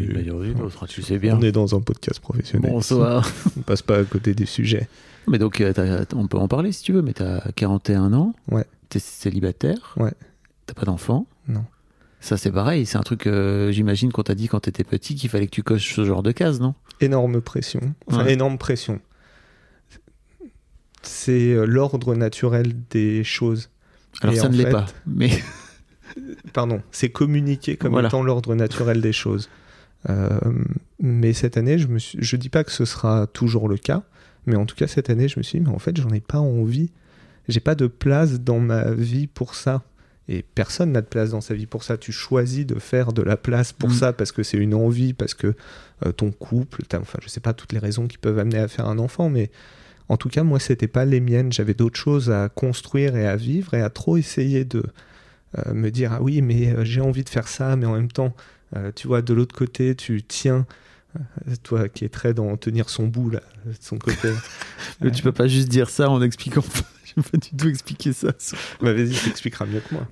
Speaker 3: tu sais bien.
Speaker 1: On est dans un podcast professionnel.
Speaker 3: Bonsoir.
Speaker 1: on passe pas à côté des sujets.
Speaker 3: Mais donc, on peut en parler si tu veux, mais tu as 41 ans.
Speaker 1: Ouais.
Speaker 3: Tu es célibataire.
Speaker 1: Ouais.
Speaker 3: T'as pas d'enfant
Speaker 1: Non.
Speaker 3: Ça, c'est pareil. C'est un truc, euh, j'imagine, qu'on t'a dit quand t'étais petit qu'il fallait que tu coches ce genre de case, non?
Speaker 1: Énorme pression. Enfin, énorme pression. C'est euh, l'ordre naturel des choses.
Speaker 3: Alors, ça ne l'est pas, mais.
Speaker 1: Pardon, c'est communiqué comme étant l'ordre naturel des choses. Euh, mais cette année, je je dis pas que ce sera toujours le cas, mais en tout cas cette année, je me suis dit, mais en fait, j'en ai pas envie. J'ai pas de place dans ma vie pour ça. Et personne n'a de place dans sa vie pour ça. Tu choisis de faire de la place pour mm. ça parce que c'est une envie, parce que euh, ton couple, enfin, je sais pas toutes les raisons qui peuvent amener à faire un enfant, mais en tout cas, moi, c'était pas les miennes. J'avais d'autres choses à construire et à vivre et à trop essayer de euh, me dire ah oui, mais euh, j'ai envie de faire ça, mais en même temps, tu vois, de l'autre côté, tu tiens. Toi qui es très dans tenir son bout là, de son côté.
Speaker 3: mais tu peux pas juste dire ça en expliquant je peux pas du tout expliquer ça.
Speaker 1: Bah vas-y, t'expliqueras mieux que moi.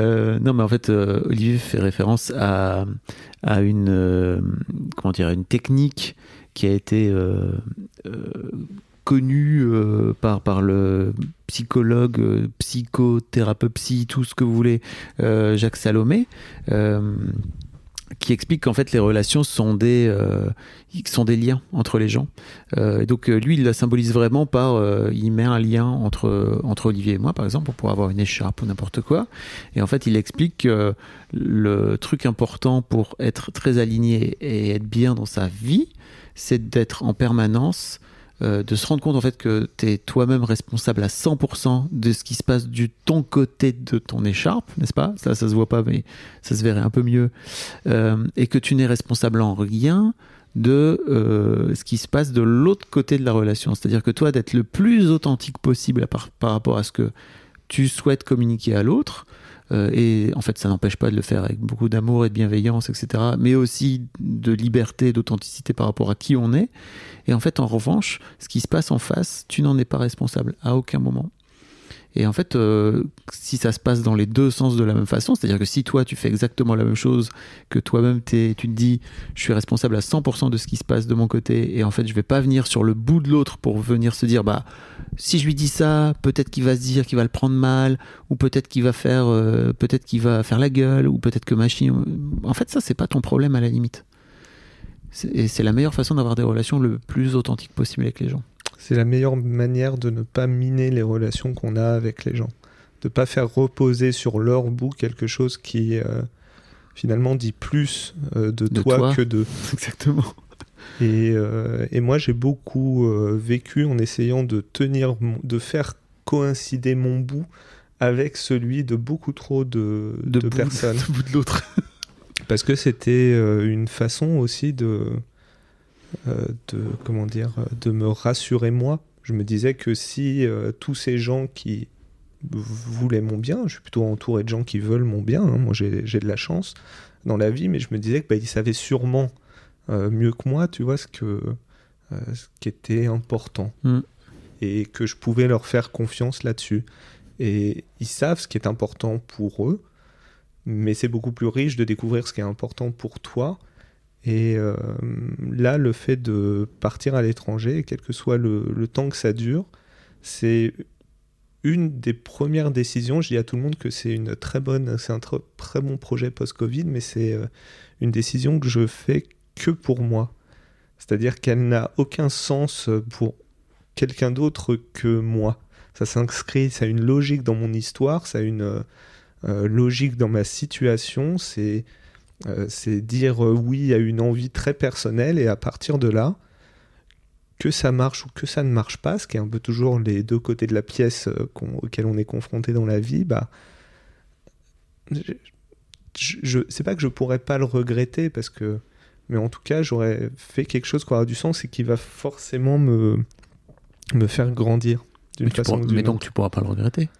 Speaker 3: Euh, non, mais en fait, euh, Olivier fait référence à, à une, euh, comment dire, une technique qui a été connu euh, par, par le psychologue, euh, psychothérapeute, psy, tout ce que vous voulez, euh, Jacques Salomé, euh, qui explique qu'en fait les relations sont des, sont des liens entre les gens. Donc lui, il la symbolise vraiment par, il met un lien entre, entre Olivier et moi, par exemple, pour pouvoir avoir une écharpe ou n'importe quoi. Et en fait, il explique que le truc important pour être très aligné et être bien dans sa vie, c'est d'être en permanence euh, de se rendre compte en fait que tu es toi-même responsable à 100% de ce qui se passe du ton côté de ton écharpe, n'est-ce pas? Ça, ça se voit pas, mais ça se verrait un peu mieux. Euh, et que tu n'es responsable en rien de euh, ce qui se passe de l'autre côté de la relation. C'est-à-dire que toi, d'être le plus authentique possible par rapport à ce que tu souhaites communiquer à l'autre, euh, et en fait, ça n'empêche pas de le faire avec beaucoup d'amour et de bienveillance, etc. Mais aussi de liberté, d'authenticité par rapport à qui on est. Et en fait, en revanche, ce qui se passe en face, tu n'en es pas responsable à aucun moment. Et en fait, euh, si ça se passe dans les deux sens de la même façon, c'est-à-dire que si toi tu fais exactement la même chose, que toi-même tu te dis je suis responsable à 100% de ce qui se passe de mon côté, et en fait je vais pas venir sur le bout de l'autre pour venir se dire bah si je lui dis ça, peut-être qu'il va se dire qu'il va le prendre mal, ou peut-être qu'il va faire, euh, peut-être qu'il va faire la gueule, ou peut-être que machine. En fait, ça c'est pas ton problème à la limite. Et c'est la meilleure façon d'avoir des relations le plus authentiques possible avec les gens.
Speaker 1: C'est la meilleure manière de ne pas miner les relations qu'on a avec les gens. De pas faire reposer sur leur bout quelque chose qui euh, finalement dit plus euh, de,
Speaker 3: De
Speaker 1: toi,
Speaker 3: toi.
Speaker 1: que d'eux.
Speaker 3: Exactement.
Speaker 1: Et, euh, et moi, j'ai beaucoup vécu en essayant de tenir, mon- de faire coïncider mon bout avec celui de beaucoup trop de, de
Speaker 3: bout-
Speaker 1: personnes.
Speaker 3: de bout de l'autre.
Speaker 1: Parce que c'était une façon aussi de, de, comment dire, euh, de me rassurer moi. Je me disais que si euh, tous ces gens qui voulaient mon bien, je suis plutôt entouré de gens qui veulent mon bien, hein, moi j'ai j'ai de la chance dans la vie, mais je me disais que bah, ils savaient sûrement euh, mieux que moi, tu vois, ce, que, euh, ce qui était important.
Speaker 3: Mm.
Speaker 1: Et que je pouvais leur faire confiance là-dessus. Et ils savent ce qui est important pour eux, mais c'est beaucoup plus riche de découvrir ce qui est important pour toi. Et euh, là, le fait de partir à l'étranger, quel que soit le, temps que ça dure, c'est une des premières décisions. Je dis à tout le monde que c'est une très bonne, c'est un tr- très bon projet post-Covid, mais c'est euh, une décision que je fais que pour moi. C'est-à-dire qu'elle n'a aucun sens pour quelqu'un d'autre que moi. Ça s'inscrit, ça a une logique dans mon histoire, ça a une euh, logique dans ma situation. C'est c'est dire euh, oui à une envie très personnelle et à partir de là, que ça marche ou que ça ne marche pas, ce qui est un peu toujours les deux côtés de la pièce euh, auxquels on est confronté dans la vie, bah, je, c'est pas que je pourrais pas le regretter parce que, mais en tout cas, j'aurais fait quelque chose qui aura du sens et qui va forcément me me faire grandir d'une façon
Speaker 3: pourras-
Speaker 1: ou d'une
Speaker 3: mais donc
Speaker 1: autre.
Speaker 3: tu pourras pas le regretter.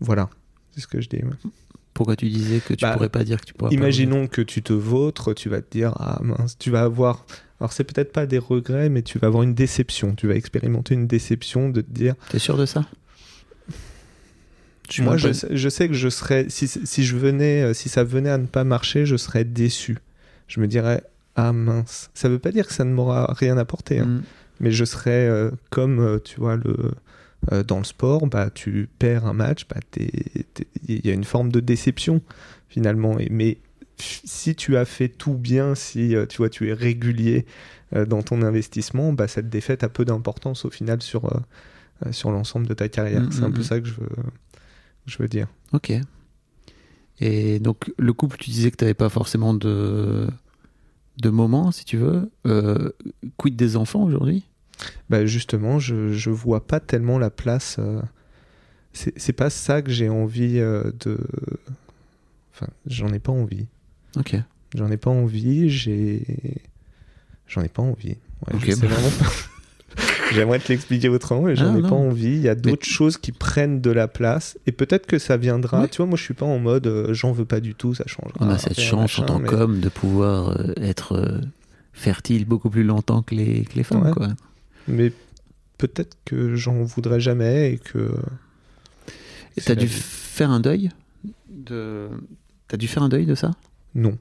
Speaker 1: Voilà, c'est ce que je dis. ouais.
Speaker 3: Pourquoi tu disais que tu
Speaker 1: Bah,
Speaker 3: pourrais pas dire que tu pas le
Speaker 1: Imaginons que tu te vautres, tu vas te dire ah mince, tu vas avoir alors c'est peut-être pas des regrets mais tu vas avoir une déception, tu vas expérimenter une déception de te dire
Speaker 3: T'es sûr de ça? Suis
Speaker 1: moi je, je sais que je serais si, si je venais euh, si ça venait à ne pas marcher, je serais déçu. Je me dirais ah mince, ça veut pas dire que ça ne m'aura rien apporté hein,
Speaker 3: Mm.
Speaker 1: mais je serais euh, comme euh, tu vois le euh, dans le sport, bah tu perds un match, bah il y a une forme de déception finalement. Et, mais si tu as fait tout bien, si euh, tu vois tu es régulier euh, dans ton investissement, bah cette défaite a peu d'importance au final sur euh, sur l'ensemble de ta carrière.
Speaker 3: Mm,
Speaker 1: C'est un
Speaker 3: mm,
Speaker 1: peu
Speaker 3: mm.
Speaker 1: ça que je veux je veux dire.
Speaker 3: Ok. Et donc le couple, tu disais que tu n'avais pas forcément de de moment, si tu veux. Euh, quid des enfants aujourd'hui?
Speaker 1: Bah justement, je je vois pas tellement la place. euh, c'est pas ça que j'ai envie euh, de. Enfin, j'en ai pas envie.
Speaker 3: Ok.
Speaker 1: J'en ai pas envie, j'ai. J'en ai pas envie. Ouais,
Speaker 3: Ok,
Speaker 1: je sais
Speaker 3: bah.
Speaker 1: pas. J'aimerais te l'expliquer autrement, mais j'en
Speaker 3: Ah,
Speaker 1: ai
Speaker 3: non.
Speaker 1: pas envie. Il y a d'autres choses qui prennent de la place. Et peut-être que ça viendra. Tu vois, moi, je suis pas en mode euh, j'en veux pas du tout, ça changera.
Speaker 3: On a cette chance en
Speaker 1: machin,
Speaker 3: tant
Speaker 1: mais-
Speaker 3: qu'homme de pouvoir euh, être fertile beaucoup plus longtemps que les, que les femmes.
Speaker 1: Ouais.
Speaker 3: Quoi.
Speaker 1: Mais peut-être que j'en voudrais jamais et que.
Speaker 3: Et t'as dû
Speaker 1: vie.
Speaker 3: faire un deuil de... T'as dû faire un deuil de ça?
Speaker 1: Non.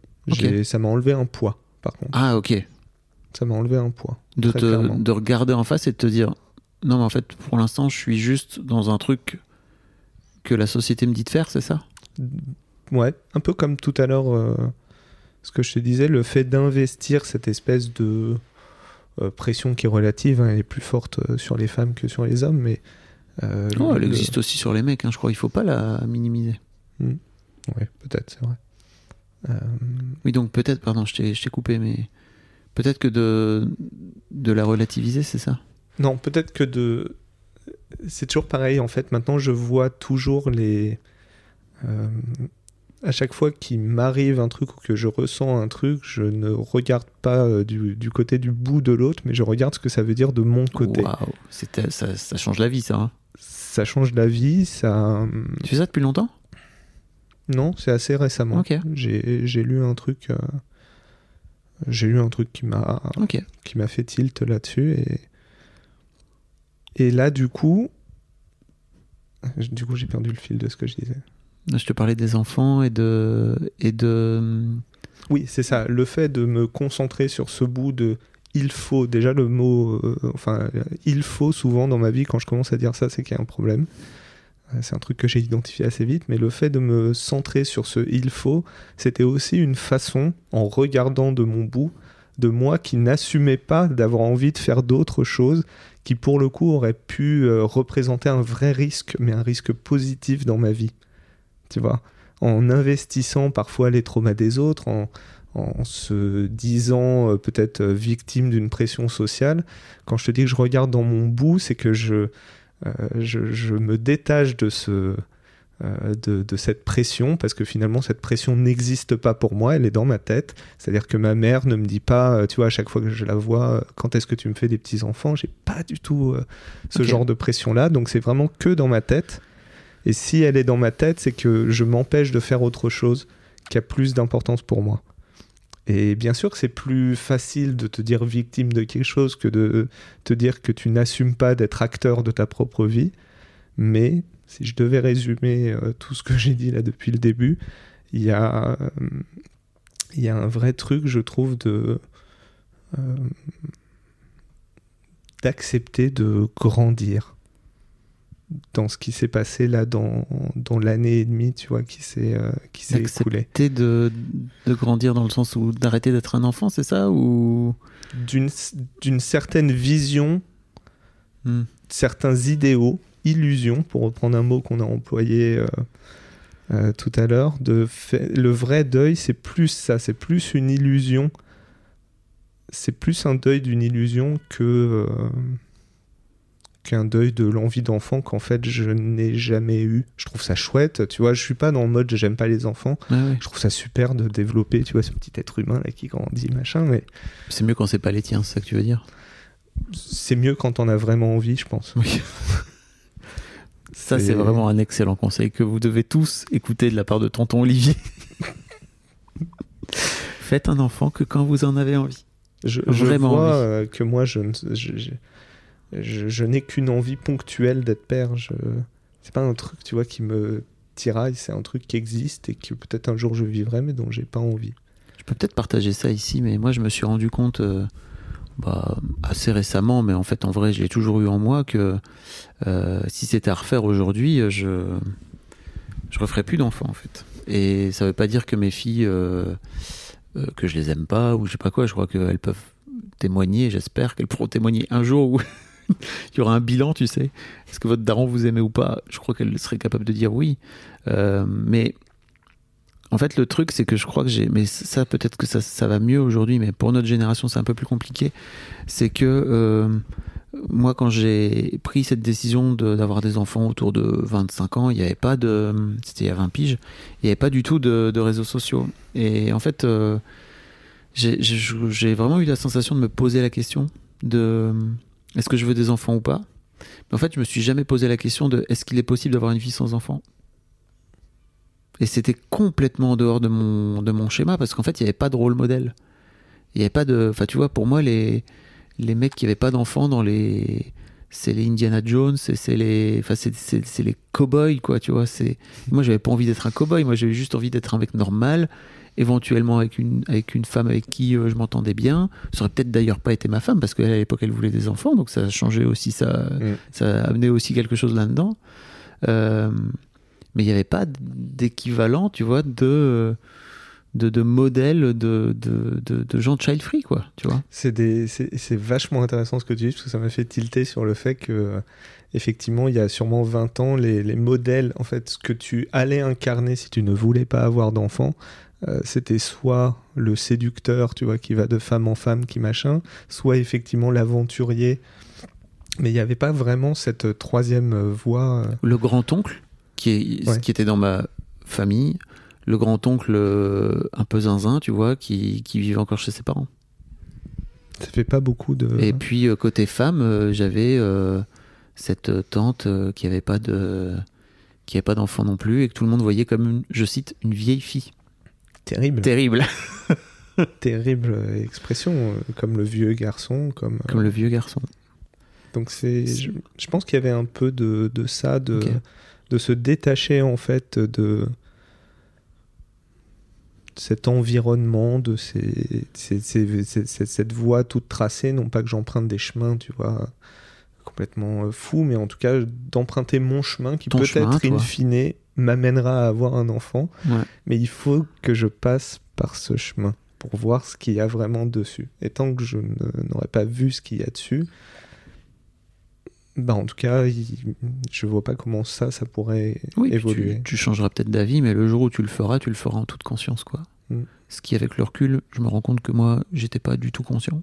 Speaker 1: Ça m'a enlevé un poids, par contre.
Speaker 3: Ah ok.
Speaker 1: Ça m'a enlevé un poids.
Speaker 3: De, te, de regarder en face et de te dire non, mais en fait, pour l'instant, je suis juste dans un truc que la société me dit de faire, c'est ça?
Speaker 1: Ouais, un peu comme tout à l'heure, euh, ce que je te disais, le fait d'investir cette espèce de pression qui est relative, hein, elle est plus forte euh, sur les femmes que sur les hommes, mais. euh,
Speaker 3: Non, elle
Speaker 1: le-
Speaker 3: existe aussi sur les mecs, hein, je crois. Il faut pas la minimiser.
Speaker 1: Ouais, peut-être, c'est vrai. Euh,
Speaker 3: Oui, donc peut-être, pardon, je t'ai je t'ai coupé, mais peut-être que de, de la relativiser, c'est ça?
Speaker 1: Non, peut-être que de. C'est toujours pareil, en fait. Maintenant, je vois toujours les. euh, À chaque fois qu'il m'arrive un truc ou que je ressens un truc, je ne regarde pas euh, du, du côté du bout de l'autre, mais je regarde ce que ça veut dire de mon côté.
Speaker 3: Waouh, c'était- ça, ça change la vie, ça. hein.
Speaker 1: Ça change la vie, ça.
Speaker 3: Tu fais ça depuis longtemps?
Speaker 1: Non, c'est assez récemment.
Speaker 3: Ok.
Speaker 1: J'ai j'ai lu un truc. euh, J'ai lu un truc qui m'a
Speaker 3: Ok.
Speaker 1: qui m'a fait tilt là-dessus et et là du coup du coup j'ai perdu le fil de ce que je disais.
Speaker 3: Je te parlais des enfants et de.
Speaker 1: Oui, c'est ça, le fait de me concentrer sur ce bout de il faut déjà le mot euh, enfin il faut souvent dans ma vie quand je commence à dire ça c'est qu'il y a un problème. Euh, C'est un truc que j'ai identifié assez vite, mais le fait de me centrer sur ce il faut, c'était aussi une façon, en regardant de mon bout, de moi qui n'assumais pas d'avoir envie de faire d'autres choses qui pour le coup auraient pu euh, représenter un vrai risque, mais un risque positif dans ma vie. Tu vois En investissant parfois les traumas des autres, en, en se disant euh, peut-être euh, victime d'une pression sociale. Quand je te dis que je regarde dans mon bout, c'est que je, euh, je, je me détache de ce, euh, de, de cette pression, parce que finalement cette pression n'existe pas pour moi, elle est dans ma tête. C'est-à-dire que ma mère ne me dit pas, tu vois, à chaque fois que je la vois, quand est-ce que tu me fais des petits-enfants, j'ai pas du tout ce genre de pression-là, donc c'est vraiment que dans ma tête. Et si elle est dans ma tête, c'est que je m'empêche de faire autre chose qui a plus d'importance pour moi. Et bien sûr c'est plus facile de te dire victime de quelque chose que de te dire que tu n'assumes pas d'être acteur de ta propre vie. Mais si je devais résumer euh, tout ce que j'ai dit là depuis le début, il y a, euh, un vrai truc, je trouve, euh, d'accepter de grandir dans ce qui s'est passé là dans, dans l'année et demie, tu vois, qui s'est euh, qui s'est écoulée.
Speaker 3: D'accepter de, de grandir dans le sens où d'arrêter d'être un enfant, c'est ça Ou?
Speaker 1: D'une d'une certaine vision
Speaker 3: Hmm.
Speaker 1: certains idéaux, illusions, pour reprendre un mot qu'on a employé euh, euh, tout à l'heure. De fait- le vrai deuil, c'est plus ça, c'est plus une illusion. C'est plus un deuil d'une illusion que euh, qu'un deuil de l'envie d'enfant qu'en fait je n'ai jamais eu. Je trouve ça chouette, tu vois. Je suis pas dans le mode j'aime pas les enfants.
Speaker 3: Ouais.
Speaker 1: Je trouve ça super de développer, tu vois, ce petit être humain là qui grandit, machin. Mais
Speaker 3: C'est mieux quand c'est pas les tiens, c'est ça que tu veux dire?
Speaker 1: C'est mieux quand on a vraiment envie, je pense.
Speaker 3: Oui. Ça,
Speaker 1: C'est-
Speaker 3: vraiment un excellent conseil que vous devez tous écouter de la part de tonton Olivier. Faites un enfant que quand vous en avez envie.
Speaker 1: Je, je
Speaker 3: Vraiment
Speaker 1: vois
Speaker 3: envie.
Speaker 1: euh, que moi, je, ne- je, je, je- n'ai qu'une envie ponctuelle d'être père. Je, c'est pas un truc, tu vois, qui me tiraille. C'est un truc qui existe et que peut-être un jour je vivrai, mais dont j'ai pas envie.
Speaker 3: Je peux peut-être partager ça ici, mais moi, je me suis rendu compte euh, bah, assez récemment, mais en fait, en vrai, je l'ai toujours eu en moi que euh, si c'était à refaire aujourd'hui, je je referais plus d'enfants en fait. Et ça veut pas dire que mes filles euh, que je les aime pas ou je sais pas quoi. Je crois qu'elles peuvent témoigner. J'espère qu'elles pourront témoigner un jour où il y aura un bilan, tu sais. Est-ce que votre daron vous aimait ou pas? Je crois qu'elle serait capable de dire oui. Euh, mais en fait, le truc, c'est que je crois que j'ai. Mais ça, peut-être que ça, ça va mieux aujourd'hui, mais pour notre génération, c'est un peu plus compliqué. C'est que euh, moi, quand j'ai pris cette décision d'avoir des enfants autour de 25 ans, il n'y avait pas de. C'était il y a 20 piges, il n'y avait pas du tout de, réseaux sociaux. Et en fait, euh, j'ai vraiment eu la sensation de me poser la question de est-ce que je veux des enfants ou pas? Mais en fait, je me suis jamais posé la question de est-ce qu'il est possible d'avoir une vie sans enfants? Et c'était complètement en dehors de mon, de mon schéma parce qu'en fait, il n'y avait pas de rôle modèle. Il n'y avait pas de. Enfin, tu vois, pour moi, les, les mecs qui n'avaient pas d'enfants dans les c'est les Indiana Jones, c'est les, enfin c'est, les cowboys quoi, tu vois. C'est moi j'avais pas envie d'être un cowboy, moi j'avais juste envie d'être un mec normal, éventuellement avec une avec une femme avec qui euh, je m'entendais bien. Ça aurait peut-être d'ailleurs pas été ma femme parce qu'à l'époque elle voulait des enfants, donc ça a changé aussi ça,
Speaker 1: Mm.
Speaker 3: ça a amené aussi quelque chose là-dedans. Euh, mais il n'y avait pas d'équivalent, tu vois, de de, de modèle de, de, de, de gens child free quoi, tu vois.
Speaker 1: C'est des- c'est c'est vachement intéressant ce que tu dis, parce que ça m'a fait tilter sur le fait que, effectivement, il y a sûrement 20 ans, les, les modèles, en fait, ce que tu allais incarner si tu ne voulais pas avoir d'enfant, euh, c'était soit le séducteur, tu vois, qui va de femme en femme, qui machin, soit effectivement l'aventurier. Mais il n'y avait pas vraiment cette troisième voie. euh,
Speaker 3: Le grand-oncle, qui, est,
Speaker 1: Ouais.
Speaker 3: qui était dans ma famille, le grand-oncle euh, un peu zinzin, tu vois, qui, qui vivait encore chez ses parents.
Speaker 1: Ça fait pas beaucoup de.
Speaker 3: Et puis, euh, côté femme, euh, j'avais euh, cette tante qui avait pas de qui avait pas d'enfant non plus et que tout le monde voyait comme, une, je cite, une vieille fille.
Speaker 1: Terrible.
Speaker 3: Terrible,
Speaker 1: Terrible euh, expression, euh, comme le vieux garçon, comme. euh,
Speaker 3: comme le vieux garçon.
Speaker 1: Donc c'est, je, je pense qu'il y avait un peu de, de ça, de, de se détacher en fait de cet environnement, de ces, ces- ces- ces- ces- cette voie toute tracée, non pas que j'emprunte des chemins, tu vois, complètement euh, fous, mais en tout cas d'emprunter mon chemin qui
Speaker 3: Ton chemin,
Speaker 1: peut-être in fine m'amènera à avoir un enfant,
Speaker 3: Ouais.
Speaker 1: mais il faut que je passe par ce chemin pour voir ce qu'il y a vraiment dessus. Et tant que je ne- n'aurai pas vu ce qu'il y a dessus, bah en tout cas, il- je vois pas comment ça, ça pourrait
Speaker 3: Oui,
Speaker 1: évoluer.
Speaker 3: tu, tu changeras peut-être d'avis, mais le jour où tu le feras, tu le feras en toute conscience, quoi.
Speaker 1: Mm.
Speaker 3: Ce qui, avec le recul, je me rends compte que moi, j'étais pas du tout conscient.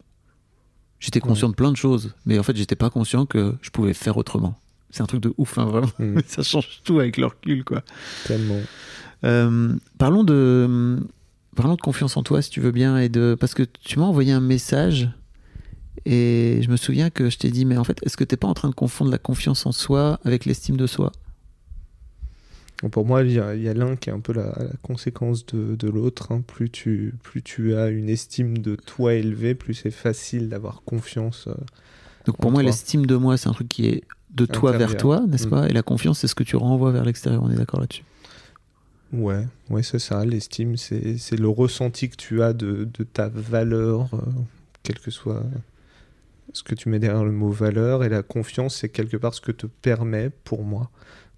Speaker 3: J'étais conscient de plein de choses, mais en fait, j'étais pas conscient que je pouvais faire autrement. C'est un truc de ouf, hein, vraiment.
Speaker 1: Mm.
Speaker 3: Ça change tout avec le recul, quoi.
Speaker 1: Tellement.
Speaker 3: Euh, parlons de parlons de confiance en toi, si tu veux bien, et de parce que tu m'as envoyé un message et je me souviens que je t'ai dit, mais en fait, est-ce que t'es pas en train de confondre la confiance en soi avec l'estime de soi?
Speaker 1: Pour moi, il y a, a l'un qui est un peu la, la conséquence de, de l'autre. hein. Plus, tu, plus tu as une estime de toi élevée, plus c'est facile d'avoir confiance. euh,
Speaker 3: Donc pour moi, l'estime de moi, c'est un truc qui est de toi vers toi, n'est-ce
Speaker 1: Mm.
Speaker 3: pas Et la confiance, c'est ce que tu renvoies vers l'extérieur. On est d'accord là-dessus.
Speaker 1: Ouais, ouais c'est ça. L'estime, c'est le ressenti que tu as de, de ta valeur, euh, quel que soit ce que tu mets derrière le mot valeur. Et la confiance, c'est quelque part ce que te permet, pour moi,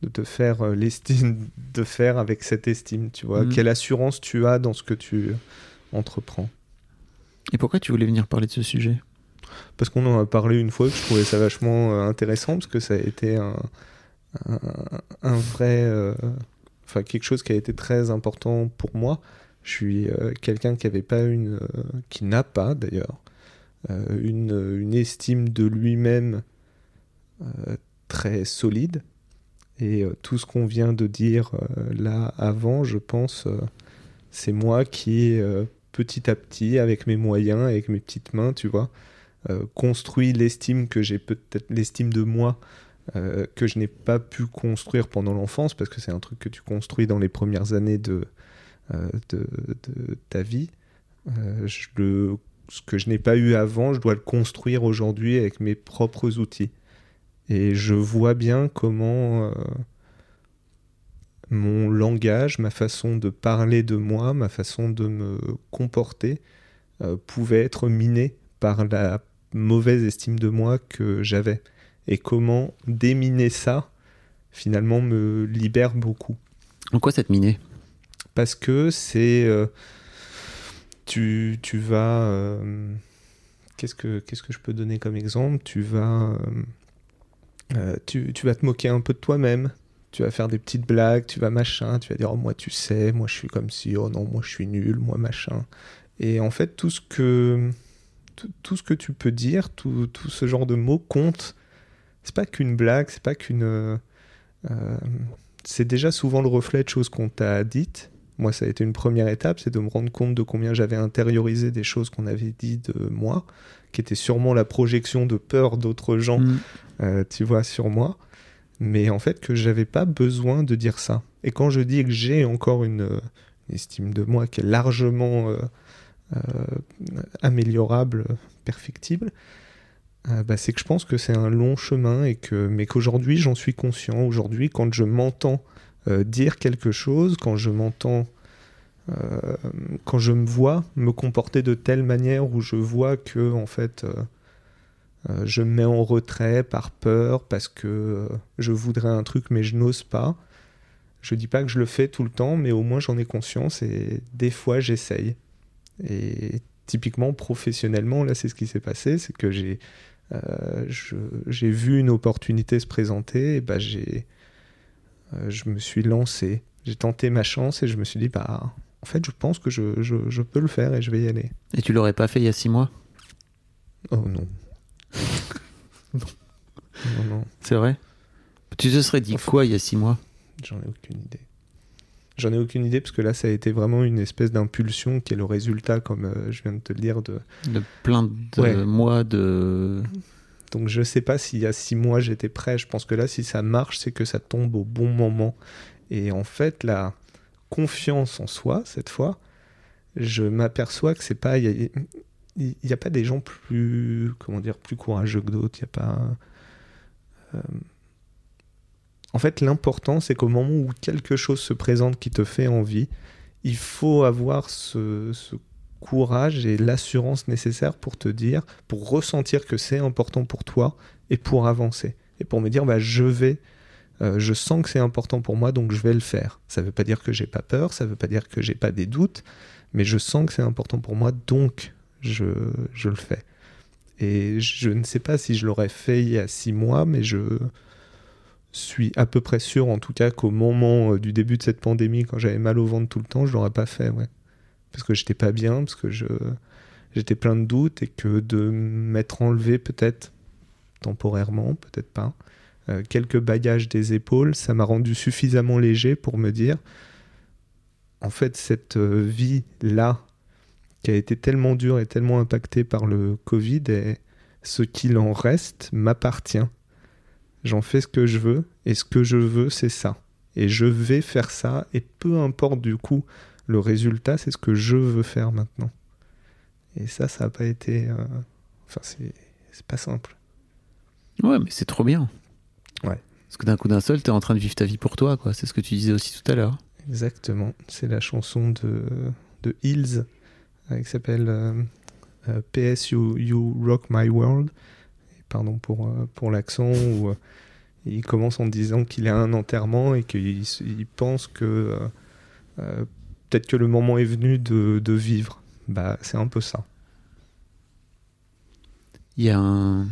Speaker 1: de te faire euh, l'estime de faire avec cette estime. Tu vois,
Speaker 3: Mhm.
Speaker 1: quelle assurance tu as dans ce que tu entreprends.
Speaker 3: Et pourquoi tu voulais venir parler de ce sujet?
Speaker 1: Parce qu'on en a parlé une fois, je trouvais ça vachement euh, intéressant, parce que ça a été un, vrai. euh, Enfin, quelque chose qui a été très important pour moi. Je suis euh, quelqu'un qui avait pas une. qui n'a pas d'ailleurs, une, estime de lui-même très solide. Et tout ce qu'on vient de dire là avant, je pense, c'est moi qui, petit à petit, avec mes moyens, avec mes petites mains, tu vois, construit l'estime que j'ai peut-être, l'estime de moi euh, que je n'ai pas pu construire pendant l'enfance, parce que c'est un truc que tu construis dans les premières années de, euh, de, ta vie. Euh, ce que je n'ai pas eu avant, je dois le construire aujourd'hui avec mes propres outils. Et je vois bien comment euh, mon langage, ma façon de parler de moi, ma façon de me comporter euh, pouvait être miné par la mauvaise estime de moi que j'avais. Et comment déminer ça, finalement, me libère beaucoup.
Speaker 3: En quoi ça te minait
Speaker 1: Parce que c'est... euh, tu, tu vas... euh, qu'est-ce, que, qu'est-ce que je peux donner comme exemple? Tu vas... euh, euh, tu, tu vas te moquer un peu de toi-même. Tu vas faire des petites blagues, tu vas machin, tu vas dire oh, moi tu sais, moi je suis comme si, oh non, moi je suis nul, moi machin. Et en fait, tout ce que, tout, ce que tu peux dire, tout, tout ce genre de mots compte. C'est pas qu'une blague, c'est pas qu'une. euh, c'est déjà souvent le reflet de choses qu'on t'a dites. Moi, ça a été une première étape, c'est de me rendre compte de combien j'avais intériorisé des choses qu'on avait dit de moi, qui étaient sûrement la projection de peur d'autres gens
Speaker 3: Mm.
Speaker 1: euh, tu vois, sur moi. Mais en fait, que j'avais pas besoin de dire ça. Et quand je dis que j'ai encore une, euh, une estime de moi qui est largement euh, améliorable, perfectible, euh, bah, c'est que je pense que c'est un long chemin et que mais qu'aujourd'hui j'en suis conscient. Aujourd'hui, quand je m'entends euh, dire quelque chose, quand je m'entends, euh, quand je me vois me comporter de telle manière où je vois que en fait je me mets en retrait par peur parce que je voudrais un truc mais je n'ose pas. Je dis pas que je le fais tout le temps, mais au moins j'en ai conscience et des fois j'essaye. Et typiquement professionnellement, là c'est ce qui s'est passé, c'est que j'ai euh, j'ai vu une opportunité se présenter, et bah j'ai, euh, je me suis lancé, j'ai tenté ma chance et je me suis dit bah en fait je pense que je, je, je peux le faire et je vais y aller.
Speaker 3: Et tu l'aurais pas fait il y a six mois?
Speaker 1: Oh non. non. Non,
Speaker 3: C'est vrai? Tu te serais dit quoi il y a six mois?
Speaker 1: J'en ai aucune idée. J'en ai aucune idée parce que là, ça a été vraiment une espèce d'impulsion qui est le résultat, comme euh, je viens de te le dire, de,
Speaker 3: de plein de mois de.
Speaker 1: Donc je sais pas s'il y a six mois j'étais prêt. Je pense que là, si ça marche, c'est que ça tombe au bon moment. Et en fait, la confiance en soi, cette fois, je m'aperçois que c'est pas. Il n'y a, pas des gens plus, comment dire, plus courageux que d'autres. Il n'y a pas. Euh, en fait, l'important, c'est qu'au moment où quelque chose se présente qui te fait envie, il faut avoir ce, courage et l'assurance nécessaire pour te dire, pour ressentir que c'est important pour toi et pour avancer. Et pour me dire, bah, je vais, euh, je sens que c'est important pour moi, donc je vais le faire. Ça ne veut pas dire que j'ai pas peur, ça ne veut pas dire que j'ai pas des doutes, mais je sens que c'est important pour moi, donc je, je le fais. Et je ne sais pas si je l'aurais fait il y a six mois, mais je, suis à peu près sûr, en tout cas, qu'au moment euh, du début de cette pandémie, quand j'avais mal au ventre tout le temps, je l'aurais pas fait, ouais. Parce que j'étais pas bien, parce que je j'étais plein de doutes et que de m'être enlevé peut-être temporairement, peut-être pas, euh, quelques bagages des épaules, ça m'a rendu suffisamment léger pour me dire, en fait, cette euh, vie-là, qui a été tellement dure et tellement impactée par le Covid, ce qu'il en reste m'appartient j'en fais ce que je veux, et ce que je veux, c'est ça. Et je vais faire ça, et peu importe du coup le résultat, c'est ce que je veux faire maintenant. Et ça, ça n'a pas été. Euh, enfin, c'est pas simple.
Speaker 3: Ouais, mais c'est trop bien.
Speaker 1: Ouais.
Speaker 3: Parce que d'un coup d'un seul, tu es en train de vivre ta vie pour toi, quoi. C'est ce que tu disais aussi tout à l'heure.
Speaker 1: Exactement. C'est la chanson de, de Hills, euh, qui s'appelle euh, PS you, you Rock My World pardon pour, euh, l'accent, où euh, il commence en disant qu'il a un enterrement et qu'il il pense que euh, peut-être que le moment est venu de, vivre. Bah, c'est un peu ça.
Speaker 3: Il y a un.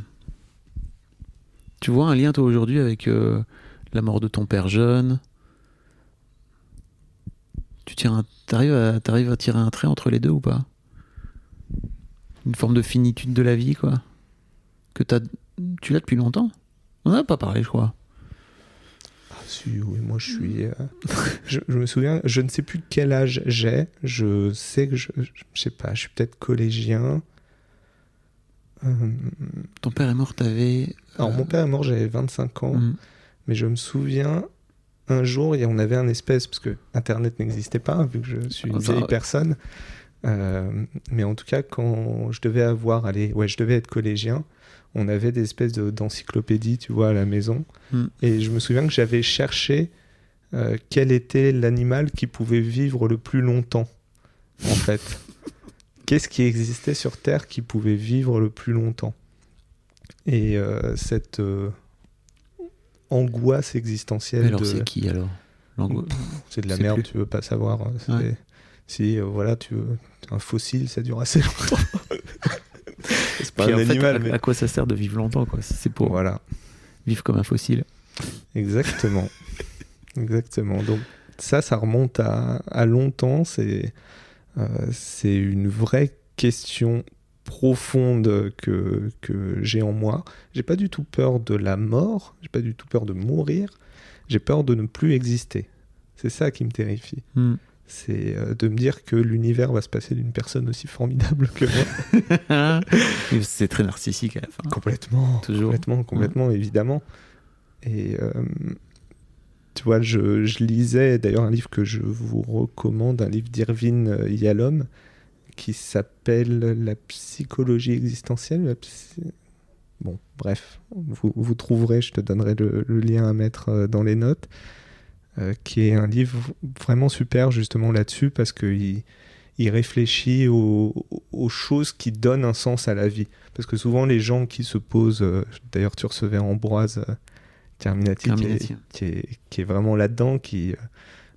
Speaker 3: Tu vois un lien, toi, aujourd'hui, avec la mort de ton père jeune? Tu tires arrives à tirer un trait entre les deux ou pas? Une forme de finitude de la vie, quoi? Que as, tu l'as depuis longtemps On n'en a pas parlé, je crois.
Speaker 1: Ah, si, oui, moi je suis. Euh, je, me souviens, je ne sais plus quel âge j'ai. Je sais que je. Je sais pas, je suis peut-être collégien.
Speaker 3: Euh, Ton père est mort, t'avais.
Speaker 1: Alors, mon père est mort, j'avais 25 ans. Mm. Mais je me souviens, un jour, on avait un espèce. Parce que Internet n'existait pas, vu que je suis une vieille personne. Euh, mais en tout cas, quand je devais avoir. Allez, ouais, je devais être collégien on avait des espèces d'encyclopédies, tu vois, à la maison. Hmm. Et je me souviens que j'avais cherché euh, quel était l'animal qui pouvait vivre le plus longtemps, en fait. Qu'est-ce qui existait sur Terre qui pouvait vivre le plus longtemps? Et euh, cette euh, angoisse existentielle.
Speaker 3: alors, c'est qui alors?
Speaker 1: C'est de la merde, tu veux pas savoir. Si, voilà, tu veux... un fossile, ça dure assez longtemps.
Speaker 3: pas un animal. À, quoi ça sert de vivre longtemps quoi C'est pour
Speaker 1: voilà.
Speaker 3: vivre comme un fossile.
Speaker 1: Exactement. Exactement. Donc ça, ça remonte à, à longtemps. C'est euh, c'est une vraie question profonde que, que j'ai en moi. J'ai pas du tout peur de la mort. J'ai pas du tout peur de mourir. J'ai peur de ne plus exister. C'est ça qui me terrifie. Hmm c'est euh, de me dire que l'univers va se passer d'une personne aussi formidable que moi.
Speaker 3: c'est très narcissique à la fin.
Speaker 1: Complètement. Toujours. Complètement, complètement, évidemment. Et euh, tu vois, je, je lisais d'ailleurs un livre que je vous recommande, un livre d'Irvine Yalom, qui s'appelle La psychologie existentielle. bon, bref, vous, vous, trouverez, je te donnerai le, lien à mettre dans les notes, qui est un livre vraiment super justement là-dessus parce qu'il il réfléchit aux, choses qui donnent un sens à la vie. Parce que souvent, les gens qui se posent, d'ailleurs, tu recevais Ambroise Terminati, Qui, est, qui, est, vraiment là-dedans, qui,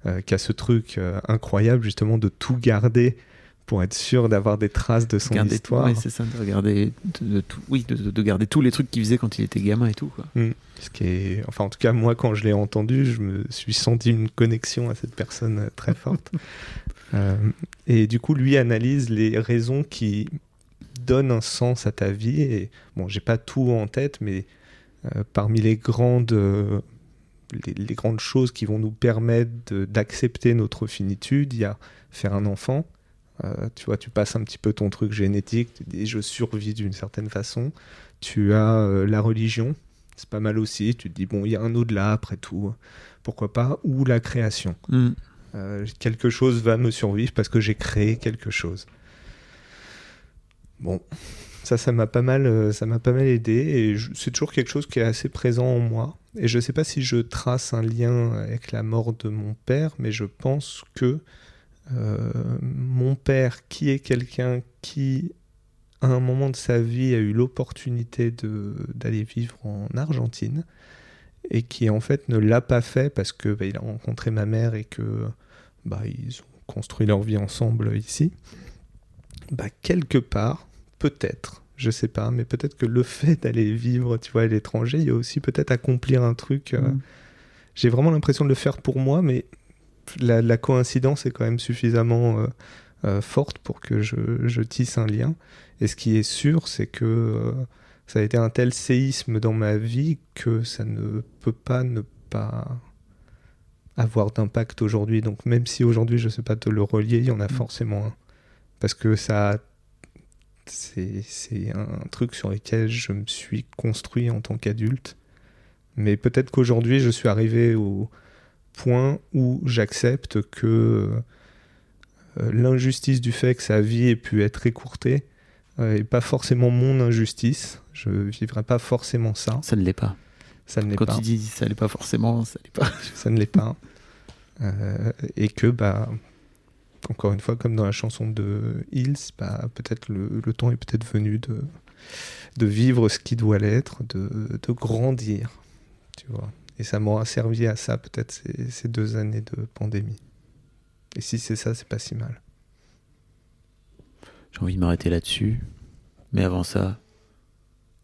Speaker 1: euh, qui a ce truc euh, incroyable justement de tout garder pour être sûr d'avoir des traces de son histoire.
Speaker 3: Oui, c'est ça, de regarder, de, tout, oui, de, garder tous les trucs qu'il faisait quand il était gamin et tout. Quoi.
Speaker 1: Mm. Ce qui est, enfin, en tout cas, moi, quand je l'ai entendu, je me suis senti une connexion à cette personne euh, très forte. et du coup, lui analyse les raisons qui donnent un sens à ta vie. Et bon, j'ai pas tout en tête, mais parmi les grandes les, grandes choses qui vont nous permettre d'accepter notre finitude. Il y a faire un enfant. Euh, tu vois, tu passes un petit peu ton truc génétique, tu dis je survis d'une certaine façon. Tu as euh, la religion, c'est pas mal aussi. Tu te dis bon, il y a un au-delà après tout, pourquoi pas. Ou la création. Mm. Euh, quelque chose va me survivre parce que j'ai créé quelque chose. Bon, ça, ça m'a pas mal, ça m'a pas mal aidé et c'est toujours quelque chose qui est assez présent en moi. Et je ne sais pas si je trace un lien avec la mort de mon père, mais je pense que mon père, qui est quelqu'un qui, à un moment de sa vie, a eu l'opportunité d'aller vivre en Argentine, et qui en fait ne l'a pas fait parce que bah, il a rencontré ma mère et que bah, ils ont construit leur vie ensemble ici. Bah, quelque part, peut-être, je sais pas, mais peut-être que le fait d'aller vivre, tu vois, à l'étranger, il y a aussi peut-être accomplir un truc. Euh, mm. J'ai vraiment l'impression de le faire pour moi, mais la, coïncidence est quand même suffisamment euh, euh, forte pour que je, tisse un lien. Et ce qui est sûr, c'est que ça a été un tel séisme dans ma vie que ça ne peut pas ne pas avoir d'impact aujourd'hui. Donc même si aujourd'hui je ne sais pas te le relier, il y en a mm. forcément un. Parce que ça c'est un truc sur lequel je me suis construit en tant qu'adulte. Mais peut-être qu'aujourd'hui, je suis arrivé au point où j'accepte que euh, l'injustice du fait que sa vie ait pu être écourtée n'est euh, pas forcément mon injustice. Je vivrai pas forcément ça.
Speaker 3: Ça ne l'est pas.
Speaker 1: Ça ne l'est
Speaker 3: pas. Quand tu dis ça ne l'est pas forcément, ça l'est pas.
Speaker 1: ça ne l'est pas. Euh, et que bah encore une fois, comme dans la chanson de Hills, bah, peut-être le, temps est peut-être venu de, de vivre ce qui doit l'être, de, de, grandir, tu vois. Et ça m'aura servi à ça peut-être ces, ces, deux années de pandémie. Et si c'est ça, c'est pas si mal.
Speaker 3: J'ai envie de m'arrêter là-dessus. Mais avant ça,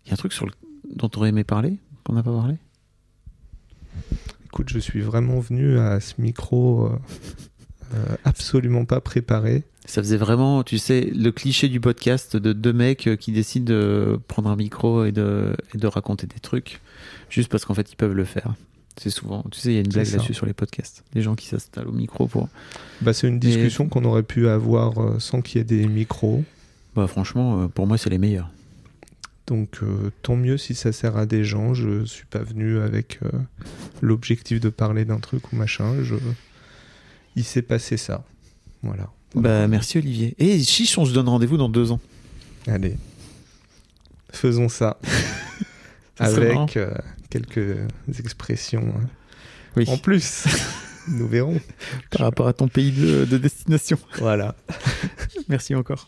Speaker 3: il y a un truc sur le... dont on aurait aimé parler, qu'on n'a pas parlé?
Speaker 1: Écoute, je suis vraiment venu à ce micro euh, euh, absolument pas préparé.
Speaker 3: Ça faisait vraiment, tu sais, le cliché du podcast de deux mecs euh, qui décident de prendre un micro et de, et de raconter des trucs, juste parce qu'en fait ils peuvent le faire. C'est souvent, tu sais, il y a une blague là-dessus sur les podcasts. Les gens qui s'installent au micro pour.
Speaker 1: Bah, c'est une discussion qu'on aurait pu avoir euh, sans qu'il y ait des micros.
Speaker 3: Bah, franchement, pour moi, c'est les meilleurs.
Speaker 1: Donc, tant mieux si ça sert à des gens. Je suis pas venu avec l'objectif de parler d'un truc ou machin. Je il s'est passé ça. Voilà.
Speaker 3: Bah, merci Olivier. Et chiche, on se donne rendez-vous dans deux ans.
Speaker 1: Allez, faisons ça. Avec euh, quelques expressions hein. oui. en plus. Nous verrons.
Speaker 3: Par rapport à ton pays de destination.
Speaker 1: Voilà.
Speaker 3: merci encore.